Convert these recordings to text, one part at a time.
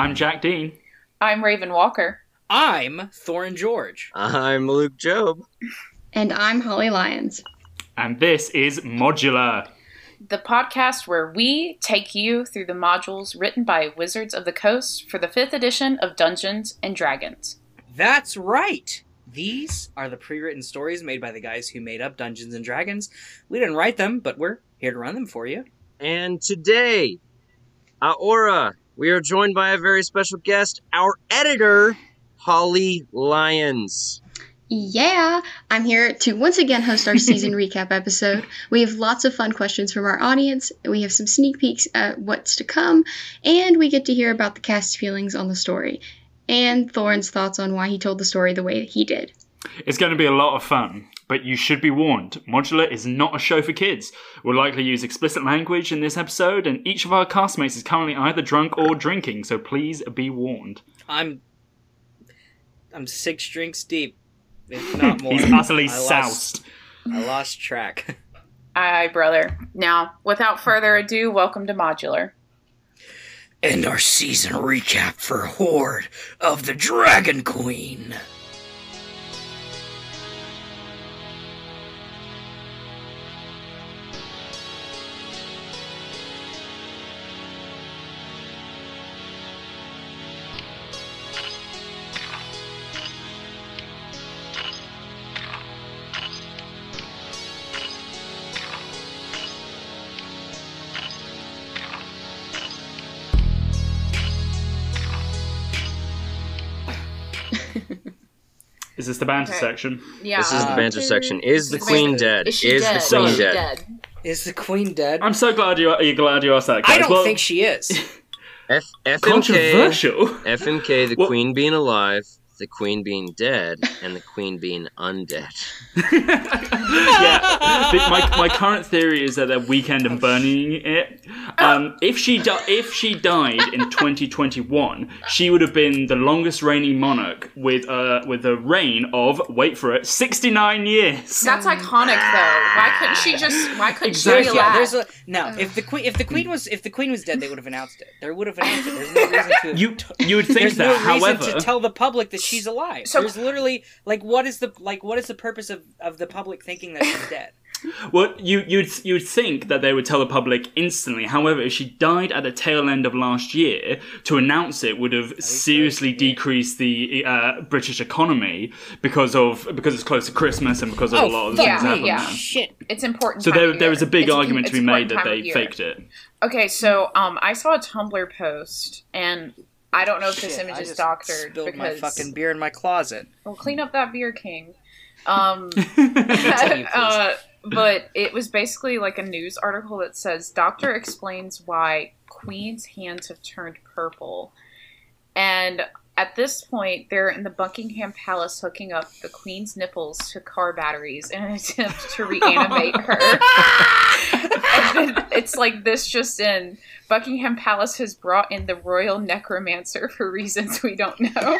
Hello. And welcome. I'm Jack Dean. I'm Raven Walker. I'm Thorin George. I'm Luke Job. And I'm Holly Lyons. And this is Modular. The podcast where we take you through the modules written by Wizards of the Coast for the 5th edition of Dungeons and Dragons. That's right. These are the pre-written stories made by the guys who made up Dungeons and Dragons. We didn't write them, but we're here to run them for you. And today, Aura, we are joined by a very special guest, our editor, Holly Lyons. Yeah, I'm here to once again host our season recap episode. We have lots of fun questions from our audience. We have some sneak peeks at what's to come, and we get to hear about the cast's feelings on the story and Thorin's thoughts on why he told the story the way he did. It's going to be a lot of fun, but you should be warned. Modular is not a show for kids. We'll likely use explicit language in this episode, and each of our castmates is currently either drunk or drinking, so please be warned. I'm I'm six drinks deep, if not more. He's utterly I lost- soused. I lost track. Aye, brother. Now, without further ado, welcome to Modular. And our season recap for Hoard of the Dragon Queen. Is this the banter Okay. section? Yeah. This is the uh, banter section. Is the queen dead? Is she dead? the queen Is she dead? dead? Is the Queen dead? I'm so glad you are you glad you asked that. Guys. I don't well, think she is. F- FMK, controversial. FMK, the Well- queen being alive, the queen being dead, and the queen being undead. yeah, my, my current theory is that they're weekend and burning it. Um, if she di- if she died in 2021, she would have been the longest reigning monarch with uh, with a reign of wait for it 69 years. That's iconic, though. Why couldn't she just? Why couldn't Exactly. she be yeah, alive? there's a no. If the queen, if the queen was, if the queen was dead, they would have announced it. There would have announced it. There's no reason to. You you would think There's that, no reason however, to tell the public that she's alive. So- There's literally like, what is the like, what is the purpose of, of the public thinking that she's dead? Well, you you'd you'd think that they would tell the public instantly. However, if she died at the tail end of last year, to announce it would have seriously decreased the uh, British economy because of because it's close to Christmas and because of a lot of fuck things happening. yeah. Shit. it's important. So there of there year. a big It's argument to be made that they faked it. Okay, so um, I saw a Tumblr post, and I don't know if this image I is just doctored spilled my fucking beer in my closet. well, clean up that beer, King. Um, Continue, please. uh, but it was basically like a news article that says doctor explains why Queen's hands have turned purple, and at this point they're in the Buckingham Palace hooking up the Queen's nipples to car batteries in an attempt to reanimate her. it's like this just in. Buckingham Palace has brought in the royal necromancer for reasons we don't know.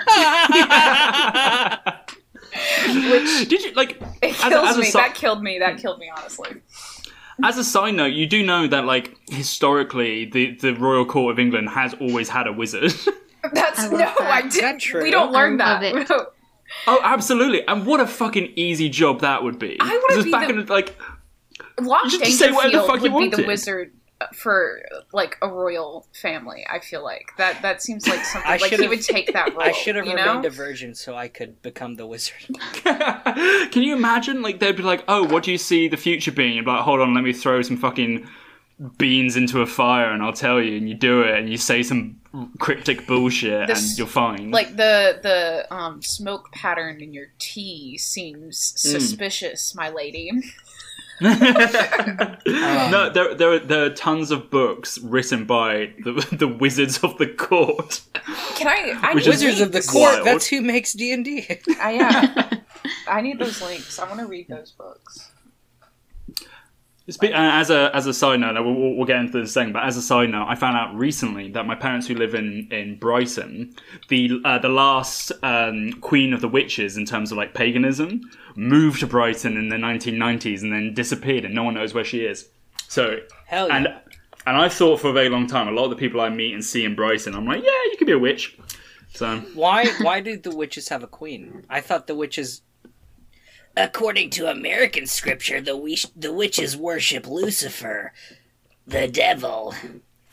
Which- Did you like It As a- as a me. so- that killed me. That killed me, honestly. as a side note? You do know that like historically, the the royal court of England has always had a wizard. That's I no, that. I Is didn't. that true? We don't learn I that. love oh, absolutely! And what a fucking easy job that would be. I wanna 'Cause it's be back the- in like Locke You just say whatever the Dangerfield fuck you would be the wizard for like a royal family. I feel like that. That seems like something I like he would take that role. I should have you remained know? a virgin so I could become the wizard. Can you imagine? Like they'd be like, "Oh, what do you see the future being?" You'd be like, "Hold on, let me throw some fucking beans into a fire, and I'll tell you." And you do it, and you say some cryptic bullshit, This- and you're fine. Like the the um, smoke pattern in your tea seems Hmm. suspicious, my lady. no, there, there, are, there are tons of books written by the, the wizards of the court. Can I? I Which need is- Wizards of the. Court. Wild. That's who makes D and D. I, yeah. Uh, I need those links. I want to read those books. Uh, as a as a side note, we'll, we'll get into this thing. But as a side note, I found out recently that my parents, who live in in Brighton, the uh, the last um, queen of the witches in terms of like paganism, moved to Brighton in the 1990s and then disappeared, and no one knows where she is. So Hell yeah. and And I've thought for a very long time, a lot of the people I meet and see in Brighton, I'm like, yeah, you could be a witch. So Why why do the witches have a queen? I thought the witches According to American scripture, the wish, the witches worship Lucifer, the devil.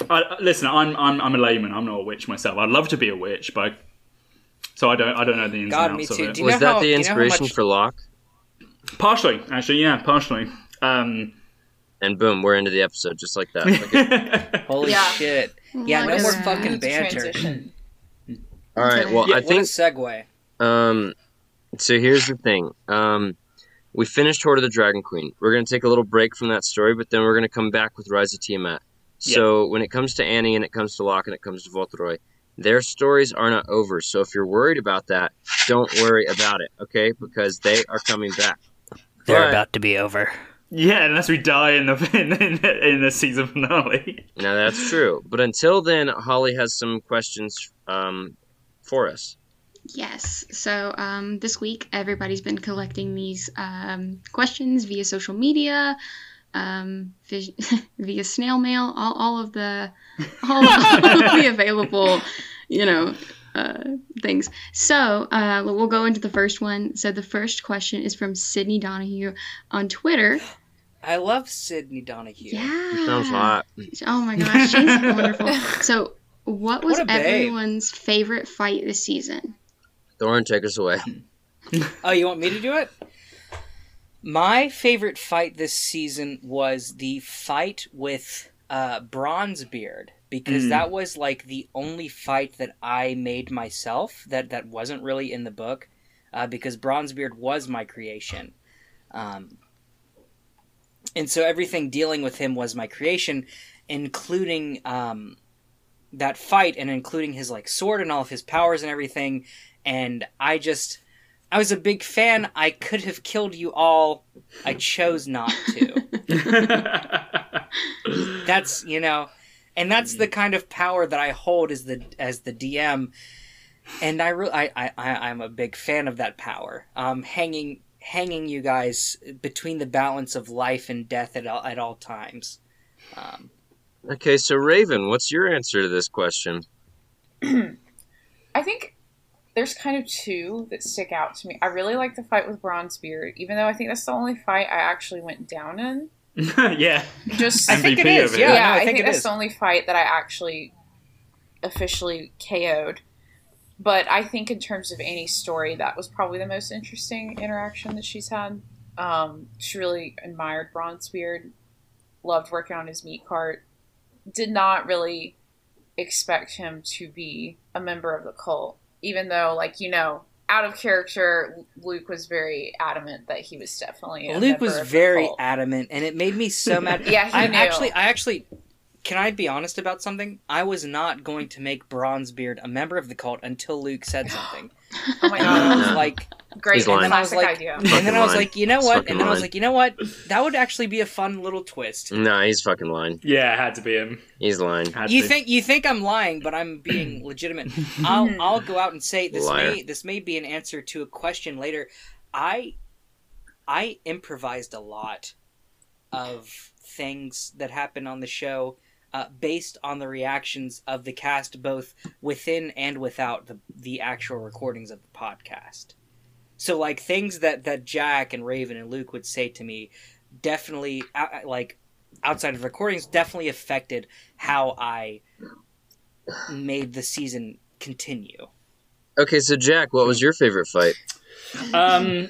I, listen, I'm I'm I'm a layman. I'm not a witch myself. I'd love to be a witch, but so I don't I don't know the ins God, and me outs of too. it. Was that how- the do you know inspiration much- for Locke? Partially, actually, yeah, partially. Um, And boom, we're into the episode just like that. Like, Holy Yeah. shit! Yeah, no more fucking banter. all right. Well, Yeah, I What a think segue. Um, so here's the thing. Um, we finished Hoard of the Dragon Queen. We're gonna take a little break from that story, but then we're gonna come back with Rise of Tiamat. So when it comes to Annie and it comes to Locke and it comes to Voltroy, their stories are not over. So if you're worried about that, don't worry about it, okay? Because they are coming back. They're But- about to be over. yeah, unless we die in the in, in, in the season finale. Now that's true. But until then, Holly has some questions um, for us. Yes. So um, this week, everybody's been collecting these um, questions via social media, um, vis- via snail mail, all, all of the all, all of the available, you know, uh, things. So uh, we'll go into the first one. So the first question is from Sydney Donahue on Twitter. I love Sydney Donahue. Yeah. Sounds hot. Oh my gosh, she's wonderful. So, what was What a babe. everyone's favorite fight this season? Thorn, take us away. Oh, you want me to do it? My favorite fight this season was the fight with uh, Bronzebeard because Mm. that was like the only fight that I made myself that that wasn't really in the book uh, because Bronzebeard was my creation. Um, and so everything dealing with him was my creation, including um, that fight and including his like sword and all of his powers and everything. And I just, I was a big fan. I could have killed you all. I chose not to. that's you know, and that's the kind of power that I hold as the as the DM. And I really, I, I, I- I'm a big fan of that power. Um, hanging, hanging you guys between the balance of life and death at all, at all times. Um, Okay, so Raven, what's your answer to this question? I think there's kind of two that stick out to me. I really like the fight with Bronzebeard, even though I think that's the only fight I actually went down in. yeah, Just I think it MVP is, of yeah. yeah, no, I I, think think, that's is. the only fight that I actually officially KO'd. But I think in terms of Annie's story, that was probably the most interesting interaction that she's had. Um, she really admired Bronzebeard, loved working on his meat cart, did not really expect him to be a member of the cult, even though, like, you know, out of character, Luke was very adamant that he was definitely a Luke was of the very cult. adamant, and it made me so mad. Yeah, he I knew. actually, I actually, can I be honest about something? I was not going to make Bronzebeard a member of the cult until Luke said something. Oh my And then I god, was like, great He's lying. and then I was classic like, idea. and then I was like, you know what? And then I was like, you know what? That would actually be a fun little twist. No, he's fucking lying. yeah, it had to be him. He's lying. Had You to. think you think I'm lying, but I'm being legitimate. I'll I'll go out and say this Liar. may this may be an answer to a question later. I I improvised a lot of things that happened on the show uh, based on the reactions of the cast, both within and without the the actual recordings of the podcast. So like things that that Jack and Raven and Luke would say to me, definitely uh, like outside of recordings, definitely affected how I made the season continue. Okay, so Jack, what was your favorite fight? Um,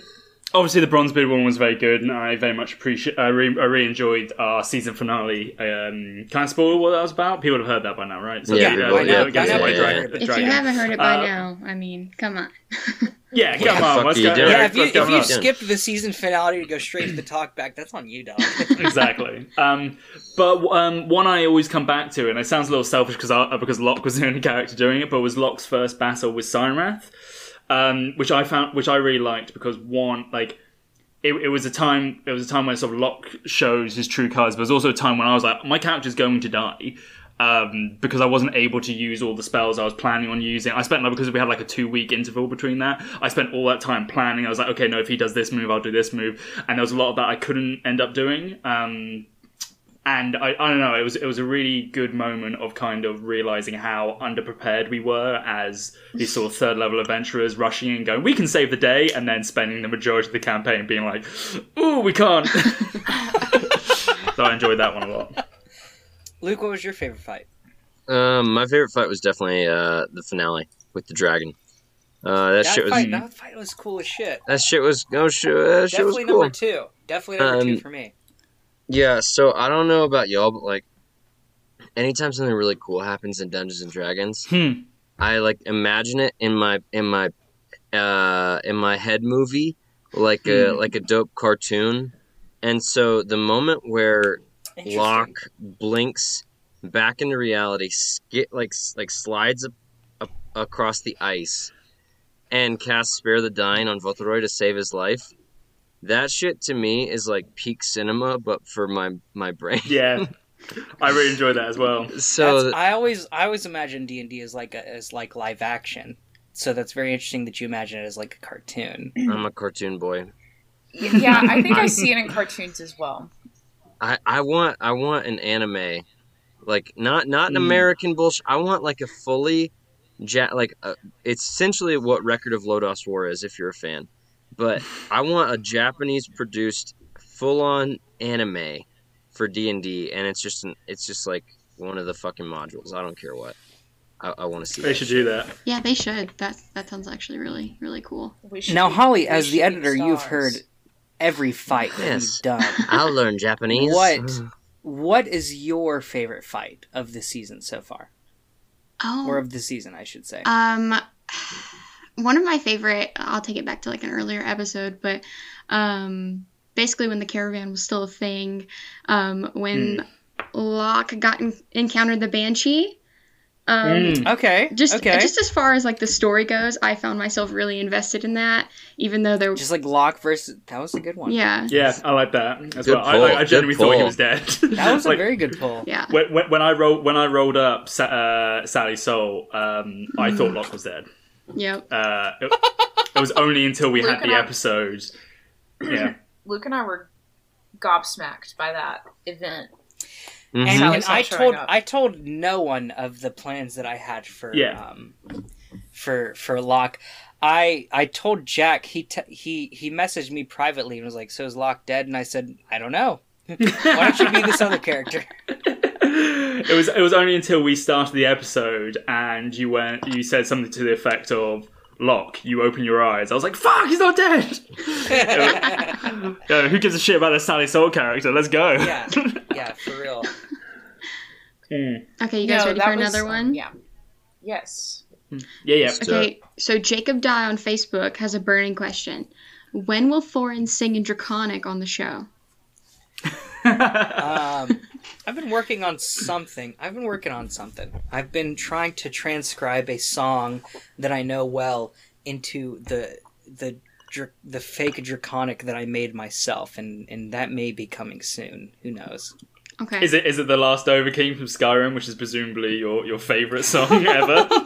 obviously, the Bronzebeard one was very good, and I very much appreciate. I really, I really enjoyed our season finale. Um, can I spoil what that was about? People have heard that by now, right? So, Yeah, people- yeah, we'll get I to know the what dragon- you're- If you haven't heard it by Uh, now, I mean, come on. Yeah, come the on, fuck let's are you go. doing? Yeah, if you let's go if you nuts. skipped the season finale to go straight to the talk back, that's on you, dog. exactly. Um, but um, one I always come back to, and it sounds a little selfish because because Locke was the only character doing it, but was Locke's first battle with Cyanwrath, um, which I found, which I really liked because one, like, it, it was a time, it was a time when sort of Locke shows his true colors, but it was also a time when I was like, my character's going to die. Um, because I wasn't able to use all the spells I was planning on using. I spent like because we had like a two week interval between that. I spent all that time planning. I was like, okay, no, if he does this move, I'll do this move, and there was a lot of that I couldn't end up doing. Um, and I, I don't know, it was it was a really good moment of kind of realizing how underprepared we were as these sort of third level adventurers rushing in, going, "We can save the day," and then spending the majority of the campaign being like, "Ooh, we can't." so I enjoyed that one a lot. Luke, what was your favorite fight? Um, my favorite fight was definitely uh, the finale with the dragon. Uh, that, That shit was fight, that fight was cool as shit. that shit was oh shit, that shit was Definitely cool. number two. Definitely number two Um, for me. Yeah, so I don't know about y'all, but like, anytime something really cool happens in Dungeons and Dragons, Hmm. I like imagine it in my in my uh in my head movie like a Hmm. like a dope cartoon. And so the moment where Interesting. Locke blinks back into reality, skit like like slides up, up across the ice, and casts "Spare the Dying" on Voltoroy to save his life. That shit to me is like peak cinema, but for my my brain. Yeah, I really enjoy that as well. So That's- I always I always imagine D and D as like a, as like live action. So that's very interesting that you imagine it as like a cartoon. I'm a cartoon boy. yeah, I think I see it in cartoons as well. I, I want I want an anime, like not not an Mm. American bullshit. I want like a fully, ja- like uh it's essentially what Record of Lodoss War is if you're a fan, but I want a Japanese produced full on anime for D and D, and it's just an it's just like one of the fucking modules. I don't care what. I, I want to see. They that should shit. do that. Yeah, they should. That that sounds actually really really cool. We should Now, Holly, we as the be editor, you've heard every fight that Yes. you've done. I'll learn Japanese. What? What is your favorite fight of the season so far, Oh, or of the season, I should say? Um, one of my favorite. I'll take it back to like an earlier episode, but um, basically when the caravan was still a thing, um, when Locke got en- encountered the banshee. Um, Mm. okay, Just, okay. just as far as like the story goes, I found myself really invested in that, even though there. Just like Locke versus that was a good one. yeah, Yeah, I like that as Good well. I, pull, I, I genuinely good thought he was dead. that was a very good pull. yeah, when, when, when I rolled when I rolled up Sa- uh, Sally's soul, um, I Mm. thought Locke was dead. Yep. Uh, it, it was only until we Luke had the I- episode. Yeah, Luke and I were gobsmacked by that event. Mhm. And, and I told up. I told no one of the plans that I had for Yeah. um, for for Locke. I I told Jack he t- he he messaged me privately and was like, "So is Locke dead?" And I said, "I don't know. Why don't you be this other character?" it was it was only until we started the episode and you went you said something to the effect of lock you open your eyes. I was like, "Fuck, he's not dead." Yeah, who gives a shit about a Sally Soul character? Let's go. yeah, yeah, for real. Mm. Okay, you guys No, ready for was, another um, one? Yeah. Yes. Yeah, yeah. Okay, so Jacob Dye on Facebook has a burning question. When will Thorin sing in Draconic on the show? Um, I've been working on something. I've been working on something. I've been trying to transcribe a song that I know well into the the the fake draconic that I made myself, and and that may be coming soon. Who knows? Okay. Is it is it the Last Overking from Skyrim, which is presumably your your favorite song ever?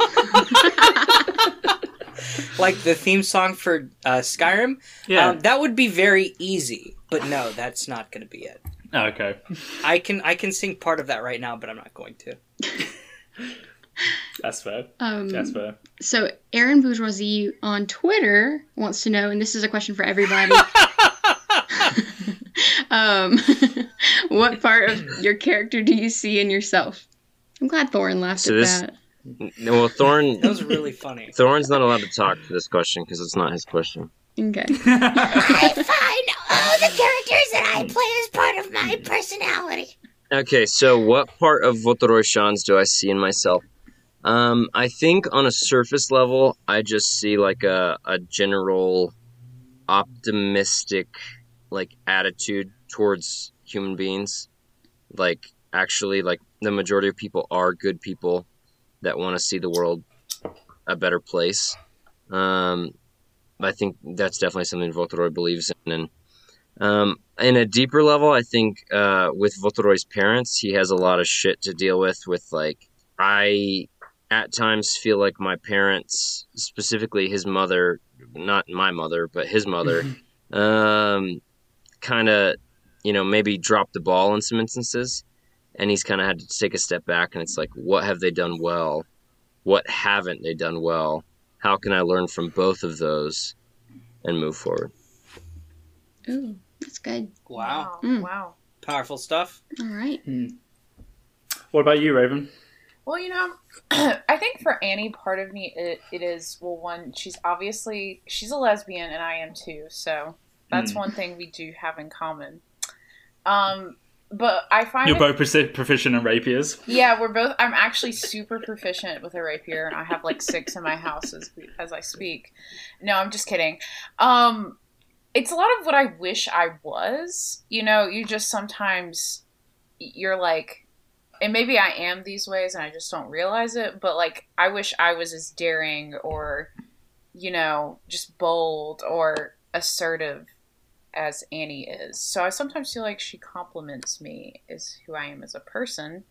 Like the theme song for uh, Skyrim. yeah. Um, that would be very easy, but no, that's not going to be it. Oh, okay. I can I can sing part of that right now, but I'm not going to. That's fair. Um, That's fair. so Aaron Bourgeoisie on Twitter wants to know, and this is a question for everybody. um, what part of your character do you see in yourself? I'm glad Thorin laughed So at this- that. Well, Thorn That was really funny. Thorn's not allowed to talk for this question because it's not his question. Okay. All the characters that I play as part of my personality. Okay, so what part of Votoroy Shans do I see in myself? Um, I think on a surface level, I just see like a, a general optimistic like attitude towards human beings. Like actually like the majority of people are good people that want to see the world a better place. Um, I think that's definitely something Votoroy believes in and um, in a deeper level, I think uh, with Votoroy's parents, he has a lot of shit to deal with. With like, I at times feel like my parents, specifically his mother, not my mother, but his mother, um, kind of, you know, maybe dropped the ball in some instances. and he's kind of had to take a step back and it's like what have they done well what haven't they done well how can i learn from both of those and move forward Ooh, that's good. Wow. Mm. Wow. Powerful stuff. All right. What about you, Raven? Well, you know, I think for Annie, part of me it, it is well, one, she's obviously she's a lesbian, and I am too. So that's Mm. one thing we do have in common. Um, but I find You're both profi- proficient in rapiers. yeah, we're both. I'm actually super proficient with a rapier, and I have like six in my house as as I speak. No, I'm just kidding. Um, it's a lot of what I wish I was. You know, you just sometimes you're like, and maybe I am these ways, and I just don't realize it. But like, I wish I was as daring, or you know, just bold or assertive as Annie is. So I sometimes feel like she compliments me as who I am as a person.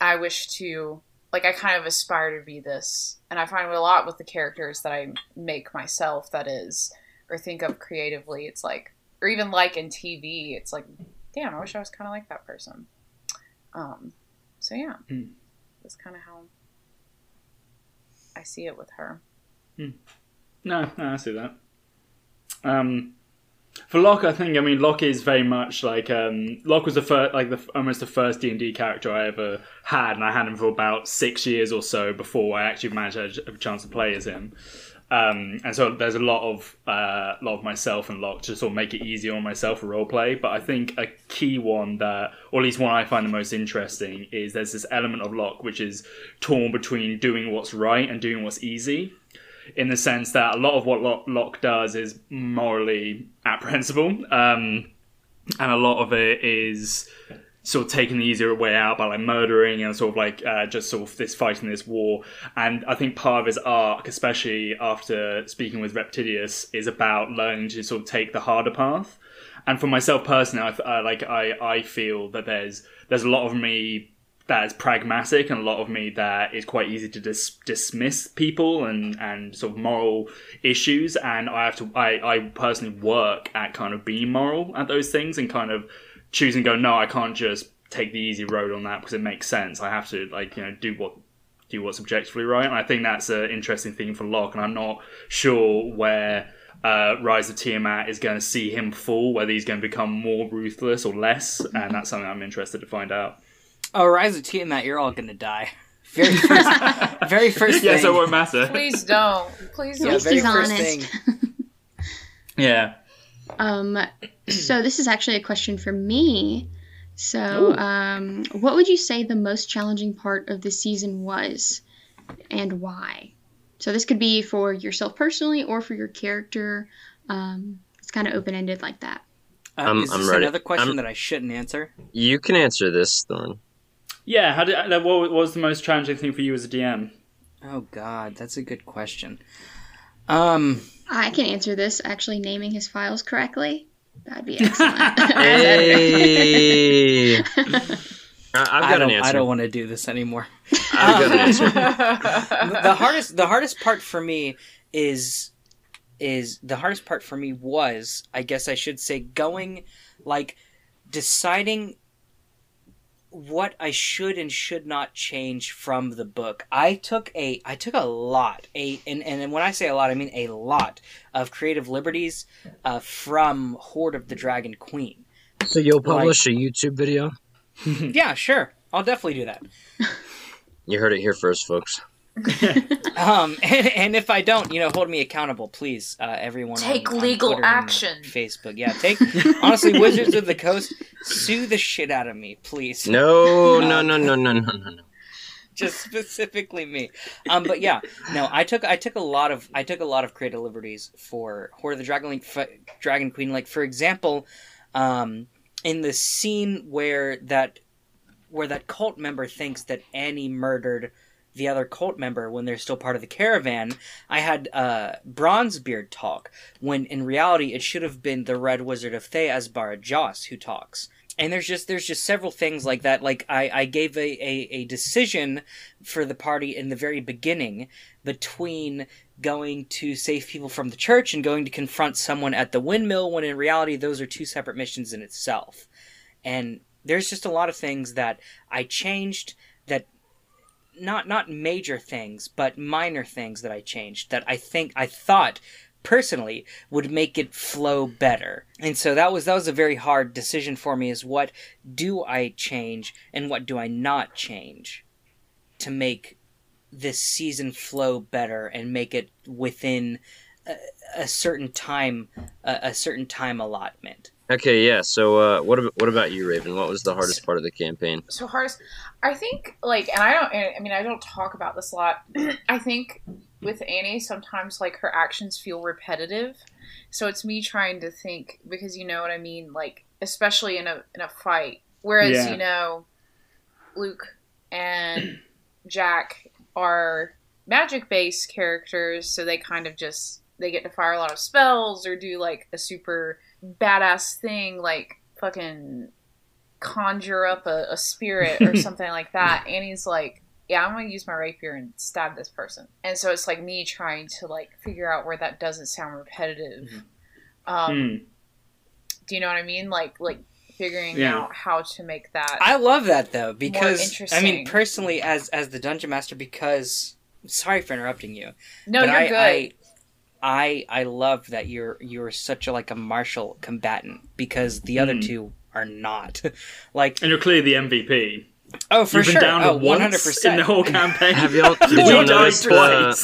I wish to like I kind of aspire to be this, and I find a lot with the characters that I make myself. That is, or think of creatively. It's like, or even like in TV. It's like, damn, I wish I was kind of like that person. Um. So yeah, Hmm. that's kind of how I see it with her. No, no, I see that. Um, for Locke, I think I mean Locke is very much like um, Locke was the first, like the almost the first D and D character I ever had, and I had him for about six years or so before I actually managed to have a chance to play as him. Um, and so there's a lot of uh, lot of myself and Locke to sort of make it easier on myself for role play. But I think a key one that, or at least one I find the most interesting, is there's this element of Locke which is torn between doing what's right and doing what's easy in the sense that a lot of what Locke does is morally apprehensible, um, and a lot of it is sort of taking the easier way out by like murdering and sort of like uh, just sort of this fighting this war. And I think part of his arc, especially after speaking with Reptidius, is about learning to sort of take the harder path. And for myself personally, I, uh, like I, I feel that there's there's a lot of me that is pragmatic and a lot of me that is quite easy to dis- dismiss people and, and sort of moral issues and I have to I, I personally work at kind of being moral at those things and kind of choosing to go no I can't just take the easy road on that because it makes sense I have to like you know do what do what's objectively right and I think that's an interesting thing for Locke and I'm not sure where uh, Rise of Tiamat is going to see him fall whether he's going to become more ruthless or less and that's something I'm interested to find out Oh, Rise of Tiamat, you're all gonna die. Very first, very first thing. yeah so it won't matter Please don't. Please At don't. least very he's first honest. thing. yeah Um, so this is actually a question for me. So, um, what would you say the most challenging part of the season was, and why? So this could be for yourself personally or for your character. Um, it's kind of open ended like that. Uh, I'm- is I'm this ready. another question I'm- that I shouldn't answer? you can answer this thorn Yeah, how did uh, what what was the most challenging thing for you as a DM? Oh God, that's a good question. Um, I can answer this actually naming his files correctly. That'd be excellent. Hey. I- I've got don't, an answer. I don't want to do this anymore. I've got an um, answer. the hardest, the hardest part for me is, is the hardest part for me was, I guess I should say, going, like, deciding what I should and should not change from the book. I took a I took a lot a and and when I say a lot I mean a lot of creative liberties uh, from Hoard of the Dragon Queen. So you'll publish a YouTube video? yeah, sure. I'll definitely do that. You heard it here first, folks. Um, and, and if I don't, you know, hold me accountable, please. Uh, everyone, Take on, on legal Twitter and action. Facebook. Yeah, take honestly, Wizards of the Coast, sue the shit out of me, please. No, no, no, no, no, no, no, no. just specifically me. Um, but yeah, no, I took I took a lot of I took a lot of creative liberties for Hoard of the Dragon Link, f- Dragon Queen. Like for example, um, in the scene where that where that cult member thinks that Annie murdered the other cult member when they're still part of the caravan, I had uh, Bronzebeard talk when in reality it should have been the Red Wizard of Thay Azbara Jos who talks. And there's just there's just several things like that. Like I, I gave a, a, a decision for the party in the very beginning between going to save people from the church and going to confront someone at the windmill when in reality those are two separate missions in itself. And there's just a lot of things that I changed not not major things, but minor things that I changed that I think I thought personally would make it flow better. And so that was that was a very hard decision for me is what do I change and what do I not change to make this season flow better and make it within a, a certain time a, a certain time allotment. Okay, yeah. So, uh, what about what about you, Raven? What was the hardest part of the campaign? so hardest i think like and i don't i mean i don't talk about this a lot i think with annie sometimes like her actions feel repetitive so it's me trying to think because you know what i mean like especially in a in a fight whereas Yeah. you know luke and jack are magic based characters so they kind of just they get to fire a lot of spells or do like a super badass thing like fucking conjure up a, a spirit or something like that. Annie's like, yeah, I'm gonna use my rapier and stab this person. And so it's like me trying to like figure out where that doesn't sound repetitive. Um, Hmm. Do you know what I mean? Like like figuring Yeah. out how to make that. I love that though because I mean personally as as the dungeon master because sorry for interrupting you. no, but you're I, good. I I I love that you're you're such a like a martial combatant because the other Mm. two are not. like And you're clearly the MVP. oh for You've sure been down oh, 100%. in the whole campaign. Have y'all? Did We y'all notice? Uh,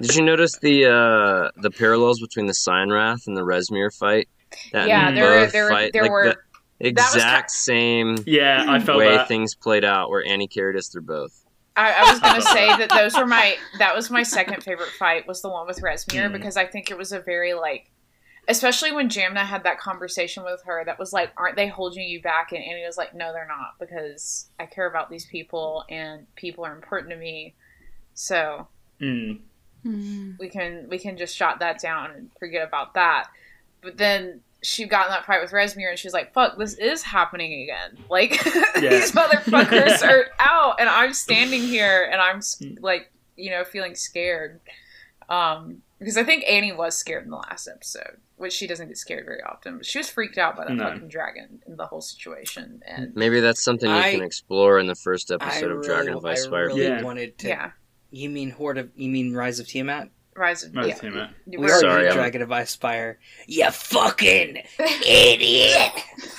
did you notice the uh, the parallels between the Cyanwrath and the Rezmir fight? That yeah, Mm. there were there, fight, there like, were the was exact ki- same yeah, I felt way that. things played out, where Annie carried us through both. I, I was gonna say that those were my that was my second favorite fight was the one with Rezmir Mm. because I think it was a very like especially when Jamna had that conversation with her that was like, Aren't they holding you back? And Annie was like, No, they're not, because I care about these people and people are important to me. So Mm. Hmm. we can we can just shot that down and forget about that. But then she got in that fight with Rezmir and she's like, "Fuck, this is happening again! Like these motherfuckers are out, and I'm standing here and I'm like, you know, feeling scared." Um, because I think Annie was scared in the last episode, which she doesn't get scared very often. But she was freaked out by that No. fucking dragon and the whole situation, and Maybe that's something you I- can explore in the first I episode of really, Dragon of I Icefire. really Yeah. wanted to yeah, You mean Hoard of you mean Rise of Tiamat? Rise of Rise yeah. Tiamat. We were- already Sorry, did I'm- Dragon of Icefire. You fucking idiot.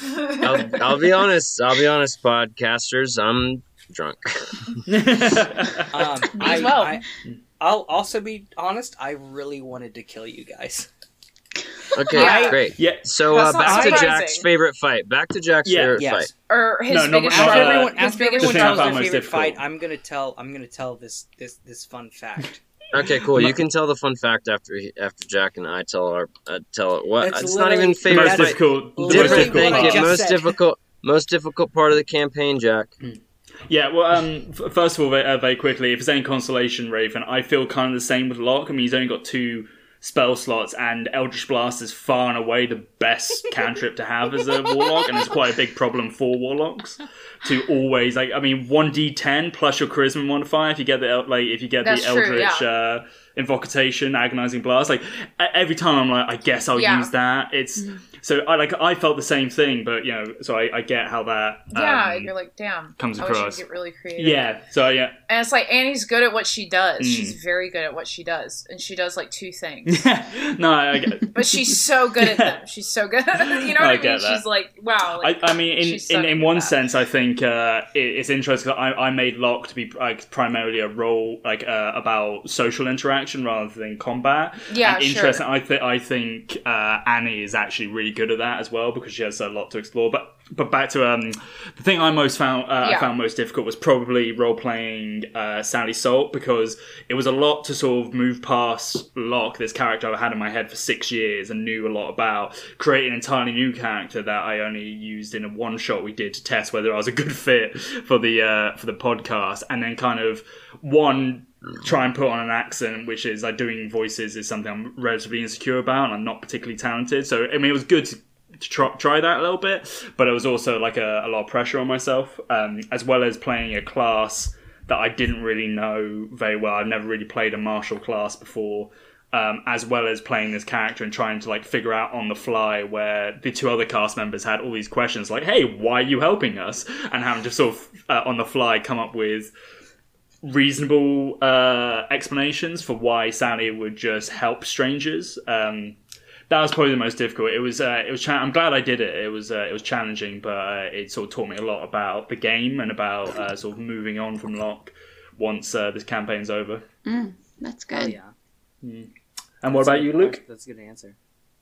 I'll, I'll be honest. I'll be honest, podcasters. I'm drunk. Um, Me I, as well. I, I'll also be honest. I really wanted to kill you guys. Okay, Yeah. great. yeah. So uh, That's not back to surprising. Jack's favorite fight. Back to Jack's Yeah, favorite yes. fight. or his No, no, biggest but- After uh, everyone, his after biggest everyone tells their favorite difficult. fight, I'm gonna tell. I'm gonna tell this this this fun fact. Okay, cool. You can tell the fun fact after he, after Jack and I tell our uh, tell it. What? It's it's not even favorite most difficult. The most difficult what I thing. part. just Most difficult. Most difficult part of the campaign, Jack. Yeah, well, um, f- first of all, very, uh, very quickly, if there's any consolation, Raven, I feel kind of the same with Locke. I mean, he's only got two spell slots, and Eldritch Blast is far and away the best cantrip to have as a Warlock, and it's quite a big problem for Warlocks to always like. I mean, one d10 plus your Charisma modifier if you get the like if you get That's the true, Eldritch uh, Invocation, Agonizing Blast. Like every time, I'm like, I guess I'll Yeah. use that. It's so I like I felt the same thing, but you know, so I, I get how that Yeah, um, you're like, damn. comes I across. get really creative. yeah. So yeah. And it's like Annie's good at what she does. Mm. She's very good at what she does. And she does like two things. no, I get. But she's so good at them. She's so good. you know what I I, mean? that. She's like, wow. I, Like, I mean, in, so in, in one sense, I think uh, it, it's interesting. 'cause I, I made Locke to be like primarily a role like uh, about social interaction rather than combat. Yeah, and sure. interesting. I think I think uh, Annie is actually really good at that as well because she has a lot to explore. But but back to um, the thing I most found uh, I found most difficult was probably role playing uh, Sally Salt because it was a lot to sort of move past Locke, this character I've had in my head for six years and knew a lot about, create an entirely new character that I only used in a one shot we did to test whether I was a good fit for the uh, for the podcast, and then kind of one try and put on an accent, which is like doing voices is something I'm relatively insecure about, and I'm not particularly talented. So I mean, it was good to, try, try that a little bit, but it was also like a, a lot of pressure on myself, um, as well as playing a class that I didn't really know very well. I've never really played a martial class before. um, as well as playing this character and trying to like figure out on the fly where the two other cast members had all these questions like, "Hey, why are you helping us?" and having to sort of uh, on the fly come up with reasonable uh, explanations for why Sally would just help strangers. Um, that was probably the most difficult. It was. Uh, it was. Cha- I'm glad I did it. It was. Uh, it was challenging, but uh, it sort of taught me a lot about the game and about uh, sort of moving on from Locke once uh, this campaign's over. That's Oh good. yeah. And what about you, Luke? That's a good answer.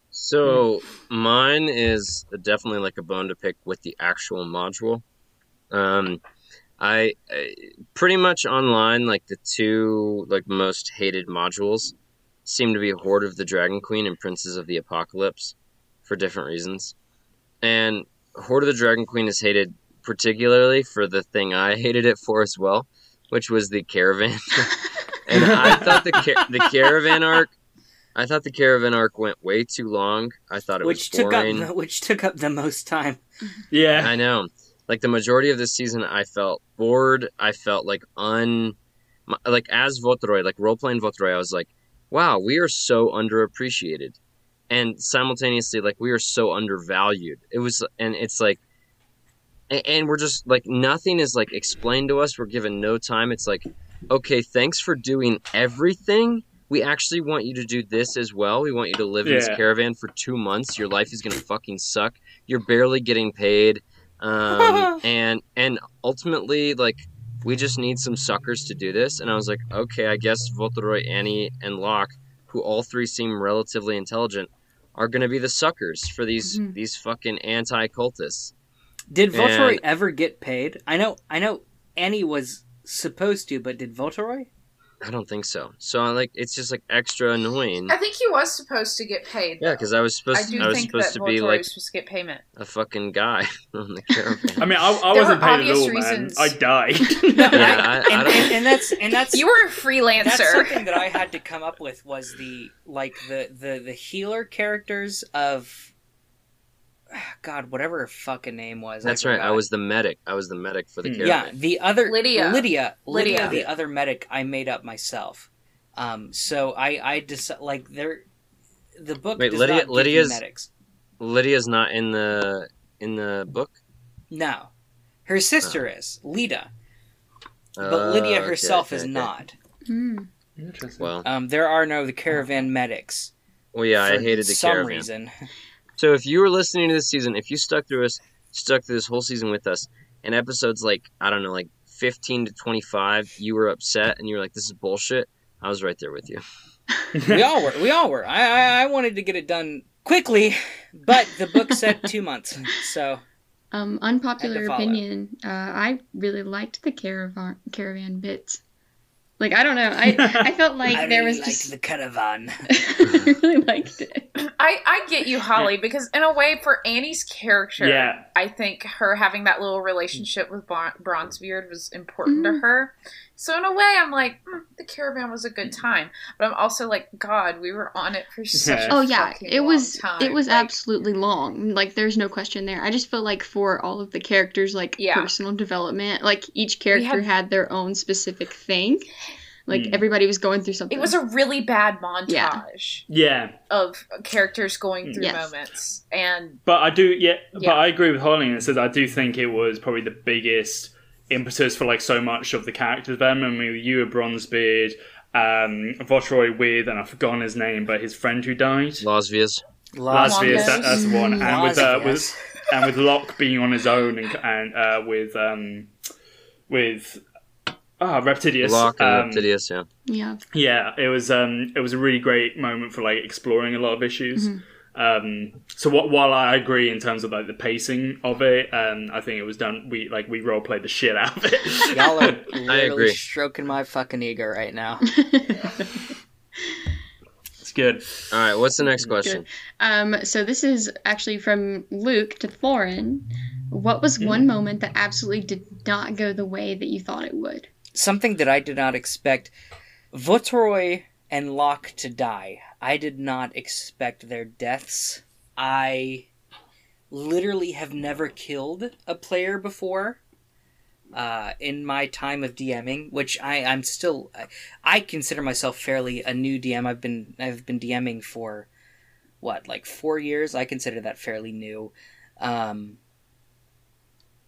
So mine is definitely like a bone to pick with the actual module. Um, I, I pretty much online like the two like most hated modules seem to be Hoard of the Dragon Queen and Princes of the Apocalypse for different reasons. And Hoard of the Dragon Queen is hated particularly for the thing I hated it for as well, which was the caravan. and I thought the ca- the caravan arc I thought the caravan arc went way too long. I thought it Which was took up the, which took up the most time. Yeah. I know. Like the majority of this season, I felt bored. I felt like un, like as Votroy, like role playing Votroy, I was like, wow, we are so underappreciated, and simultaneously, like we are so undervalued. It was, and it's like, and, and we're just like nothing is like explained to us. We're given no time. It's like, okay, thanks for doing everything. We actually want you to do this as well. We want you to live in this caravan for two months. Your life is gonna fucking suck. You're barely getting paid um, and and ultimately like we just need some suckers to do this and i was like okay i guess Voltoroy, annie and locke who all three seem relatively intelligent are going to be the suckers for these Mhm. these fucking anti-cultists Did Voltoroy And- ever get paid? I know. I know. Annie was supposed to, but did Voltoroy? I don't think so so I like it's just like extra annoying I think he was supposed to get paid. yeah because i was I supposed do i was think supposed that to be Volturi like was supposed to get payment. a fucking guy on the caravan I mean, I, I wasn't paid at obvious all, man. I died. yeah I, I and, don't and, and that's and that's You were a freelancer. that's freelancer. something that I had to come up with was the like the the the healer characters of God, whatever her fucking name was. that's right i was the medic i was the medic for the Hmm. caravan Yeah, the other Lydia. Lydia, Lydia, Lydia. the other medic, I made up myself. Um, so I, I just like there, the book. Wait, does Lydia- not give you Lydia's- medics. lydia's not in the in the book No, her sister is Lita, but Oh, Lydia okay, herself okay, is okay. not. Mm. Interesting. well Um, there are no the caravan medics. well yeah i hated the some caravan reason. So if you were listening to this season, if you stuck through us, stuck through this whole season with us, and episodes like I don't know, like fifteen to twenty-five, you were upset and you were like, "This is bullshit." I was right there with you. we all were. We all were. I, I I wanted to get it done quickly, but the book said two months. So Um, unpopular opinion. Uh, I really liked the caravan caravan bits. Like I don't know. I I felt like I there really was liked just the caravan. I really liked it. I, I get you, Holly, because in a way, for Annie's character, Yeah. I think her having that little relationship with Bron- Bronzebeard was important to Mhm. her. So in a way, I'm like, mm, the caravan was a good time, but I'm also like, God, we were on it for such Yeah. a Oh yeah, it was long time. it was Like, absolutely long. Like there's no question there. I just feel like for all of the characters like Yeah. personal development, like each character had- had... their own specific thing. Like Hmm. everybody was going through something. It was a really bad montage Yeah, of characters going through Yes. moments, and but I do. Yeah, Yeah. but I agree with Holly and the sense I do think it was probably the biggest impetus for like so much of the character development. I mean, you were Bronzebeard, um, Votroy with, and I've forgotten his name, but his friend who died. Lasvias. Lasvius, that, Lasvius. that's the one, and with uh, with and with Locke being on his own, and, and uh, with um, with ah Reptidius. Locke and um, Reptidius, yeah. yeah. Yeah, it was um, it was a really great moment for like exploring a lot of issues. Mhm. Um, so what, while I agree in terms of like the pacing of it, um, I think it was done. We like we role played the shit out of it. Y'all are literally agree. stroking my fucking ego right now. it's good. All right, what's the next question? Um, so this is actually from Luke to Thorin. What was Hmm. one moment that absolutely did not go the way that you thought it would? Something that I did not expect Votroy and Locke to die. I did not expect their deaths. I literally have never killed a player before. uh, in my time of DMing, which I I'm still I, consider myself fairly a new DM. I've been I've been DMing for what like four years. I consider that fairly new. Um,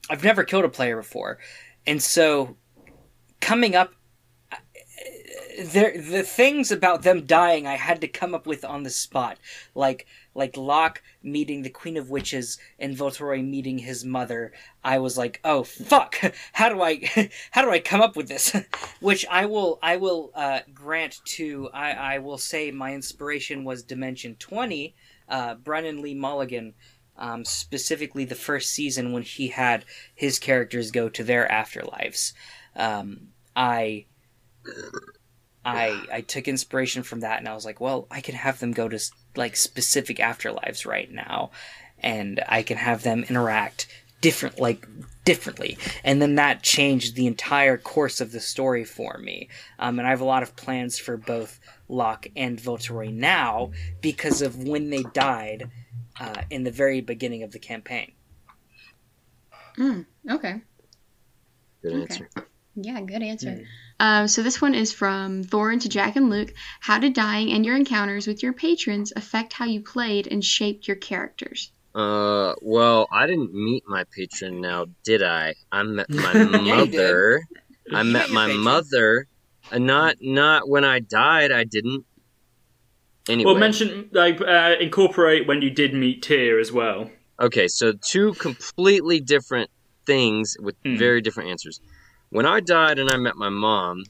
I've never killed a player before, and so coming up there the things about them dying I had to come up with on the spot, like like Locke meeting the Queen of Witches and Voltoroy meeting his mother. I was like, oh fuck, how do I how do I come up with this? Which I will I will uh, grant to I I will say my inspiration was Dimension Twenty, uh, Brennan Lee Mulligan. Um, specifically, the first season when he had his characters go to their afterlives. Um, I I I took inspiration from that and I was like, well, I can have them go to like specific afterlives right now and I can have them interact different like differently and then that changed the entire course of the story for me um, and i have a lot of plans for both locke and Voltoroy now because of when they died uh, in the very beginning of the campaign Mm, okay. Good Okay. answer. Yeah, good answer. Um, so this one is from Thorin to Jack and Luke. How did dying and your encounters with your patrons affect how you played and shaped your characters? Uh, well, I didn't meet my patron now, did I? I met my Yeah, mother. I met met my patron. mother. Uh, not not when I died. I didn't. Anyway, Well, mention like uh, incorporate when you did meet Tyr as well. okay, so two completely different things with Hmm. very different answers. When I died and I met my mom,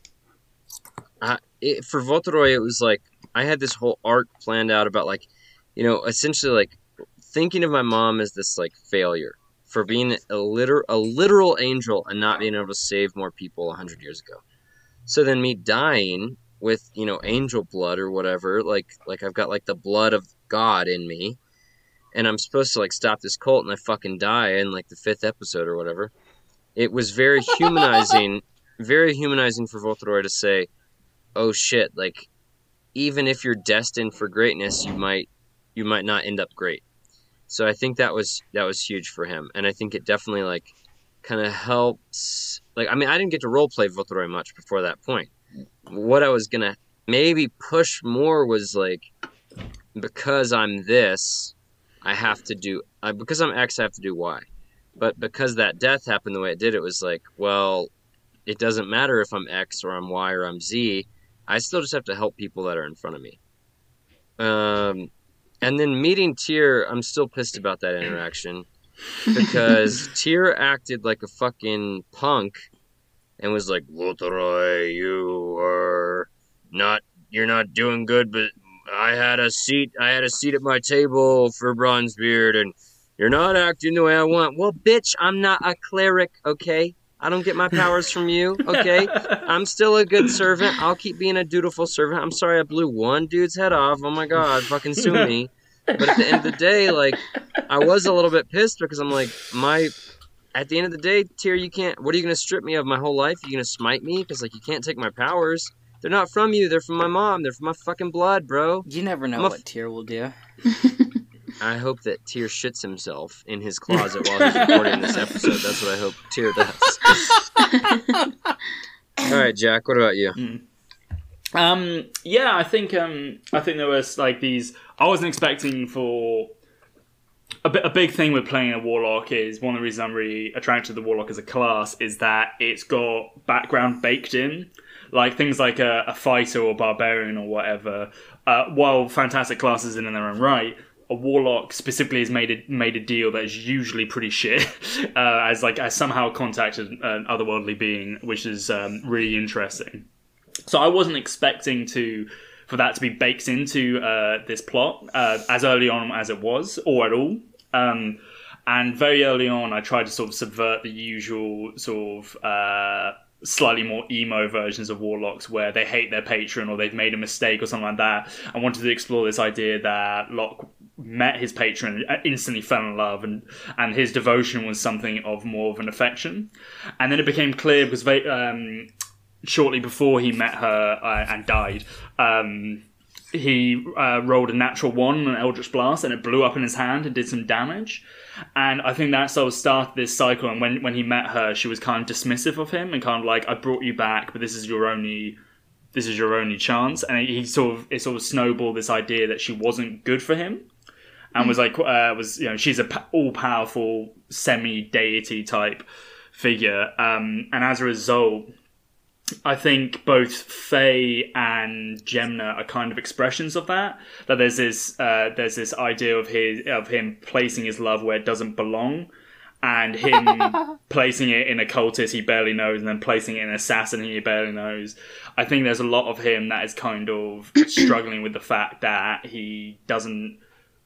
I, it, for Voltoroy, it was like I had this whole arc planned out about like, you know, essentially like thinking of my mom as this like failure for being a liter a literal angel and not being able to save more people a hundred years ago. So then me dying with you know angel blood or whatever, like like I've got like the blood of God in me, and I'm supposed to like stop this cult and I fucking die in like the fifth episode or whatever. It was very humanizing, very humanizing for Voltoroy to say, "Oh shit!" Like even if you're destined for greatness, you might you might not end up great. So I think that was that was huge for him, and I think it definitely like kind of helps. Like I mean, I didn't get to role play Voltoroy much before that point. What I was gonna maybe push more was like because I'm this, I have to do uh, because I'm X, I have to do Y. But because that death happened the way it did, it was like, well, it doesn't matter if I'm X or I'm Y or I'm Z. I still just have to help people that are in front of me. Um, and then meeting Tyr, I'm still pissed about that interaction because Tyr acted like a fucking punk and was like, Voltoroy, you are not, you're not doing good, but I had a seat, I had a seat at my table for Bronzebeard, and you're not acting the way I want. Well, bitch, I'm not a cleric, okay? I don't get my powers from you, okay? I'm still a good servant. I'll keep being a dutiful servant. I'm sorry I blew one dude's head off. Oh my god, fucking sue me. But at the end of the day, like, I was a little bit pissed because I'm like, my. At the end of the day, Tyr, you can't. What are you gonna strip me of my whole life? You gonna smite me? Because like you can't take my powers. They're not from you. They're from my mom. They're from my fucking blood, bro. You never know I'm a what Tyr will do. I hope that Tyr shits himself in his closet while he's recording this episode. That's what I hope Tyr does. All right, Jack. What about you? Um, yeah, I think um, I think there was like these. I wasn't expecting for a, a big thing with playing a warlock is one of the reasons I'm really attracted to the warlock as a class is that it's got background baked in, like things like a, a fighter or barbarian or whatever. Uh, while fantastic classes in their own right, a warlock specifically has made a made a deal that is usually pretty shit, uh, as like as somehow contacted an otherworldly being, which is um, really interesting. So I wasn't expecting to for that to be baked into uh, this plot uh, as early on as it was, or at all. Um, and very early on, I tried to sort of subvert the usual sort of uh, slightly more emo versions of warlocks, where they hate their patron or they've made a mistake or something like that. I wanted to explore this idea that Locke met his patron, uh, instantly fell in love, and and his devotion was something of more of an affection. And then it became clear because they, um, shortly before he met her uh, and died. Um, he uh, rolled a natural one on an Eldritch Blast and it blew up in his hand and did some damage. And I think that sort of started this cycle. And when, when he met her, she was kind of dismissive of him and kind of like, I brought you back, but this is your only this is your only chance. And he sort of it sort of snowballed this idea that she wasn't good for him. And was like, uh, was you know, she's a all powerful semi deity type figure, um, and as a result, I think both Faye and Gemna are kind of expressions of that. That there's this uh, there's this idea of his of him placing his love where it doesn't belong, and him placing it in a cultist he barely knows, and then placing it in an assassin he barely knows. I think there's a lot of him that is kind of struggling with the fact that he doesn't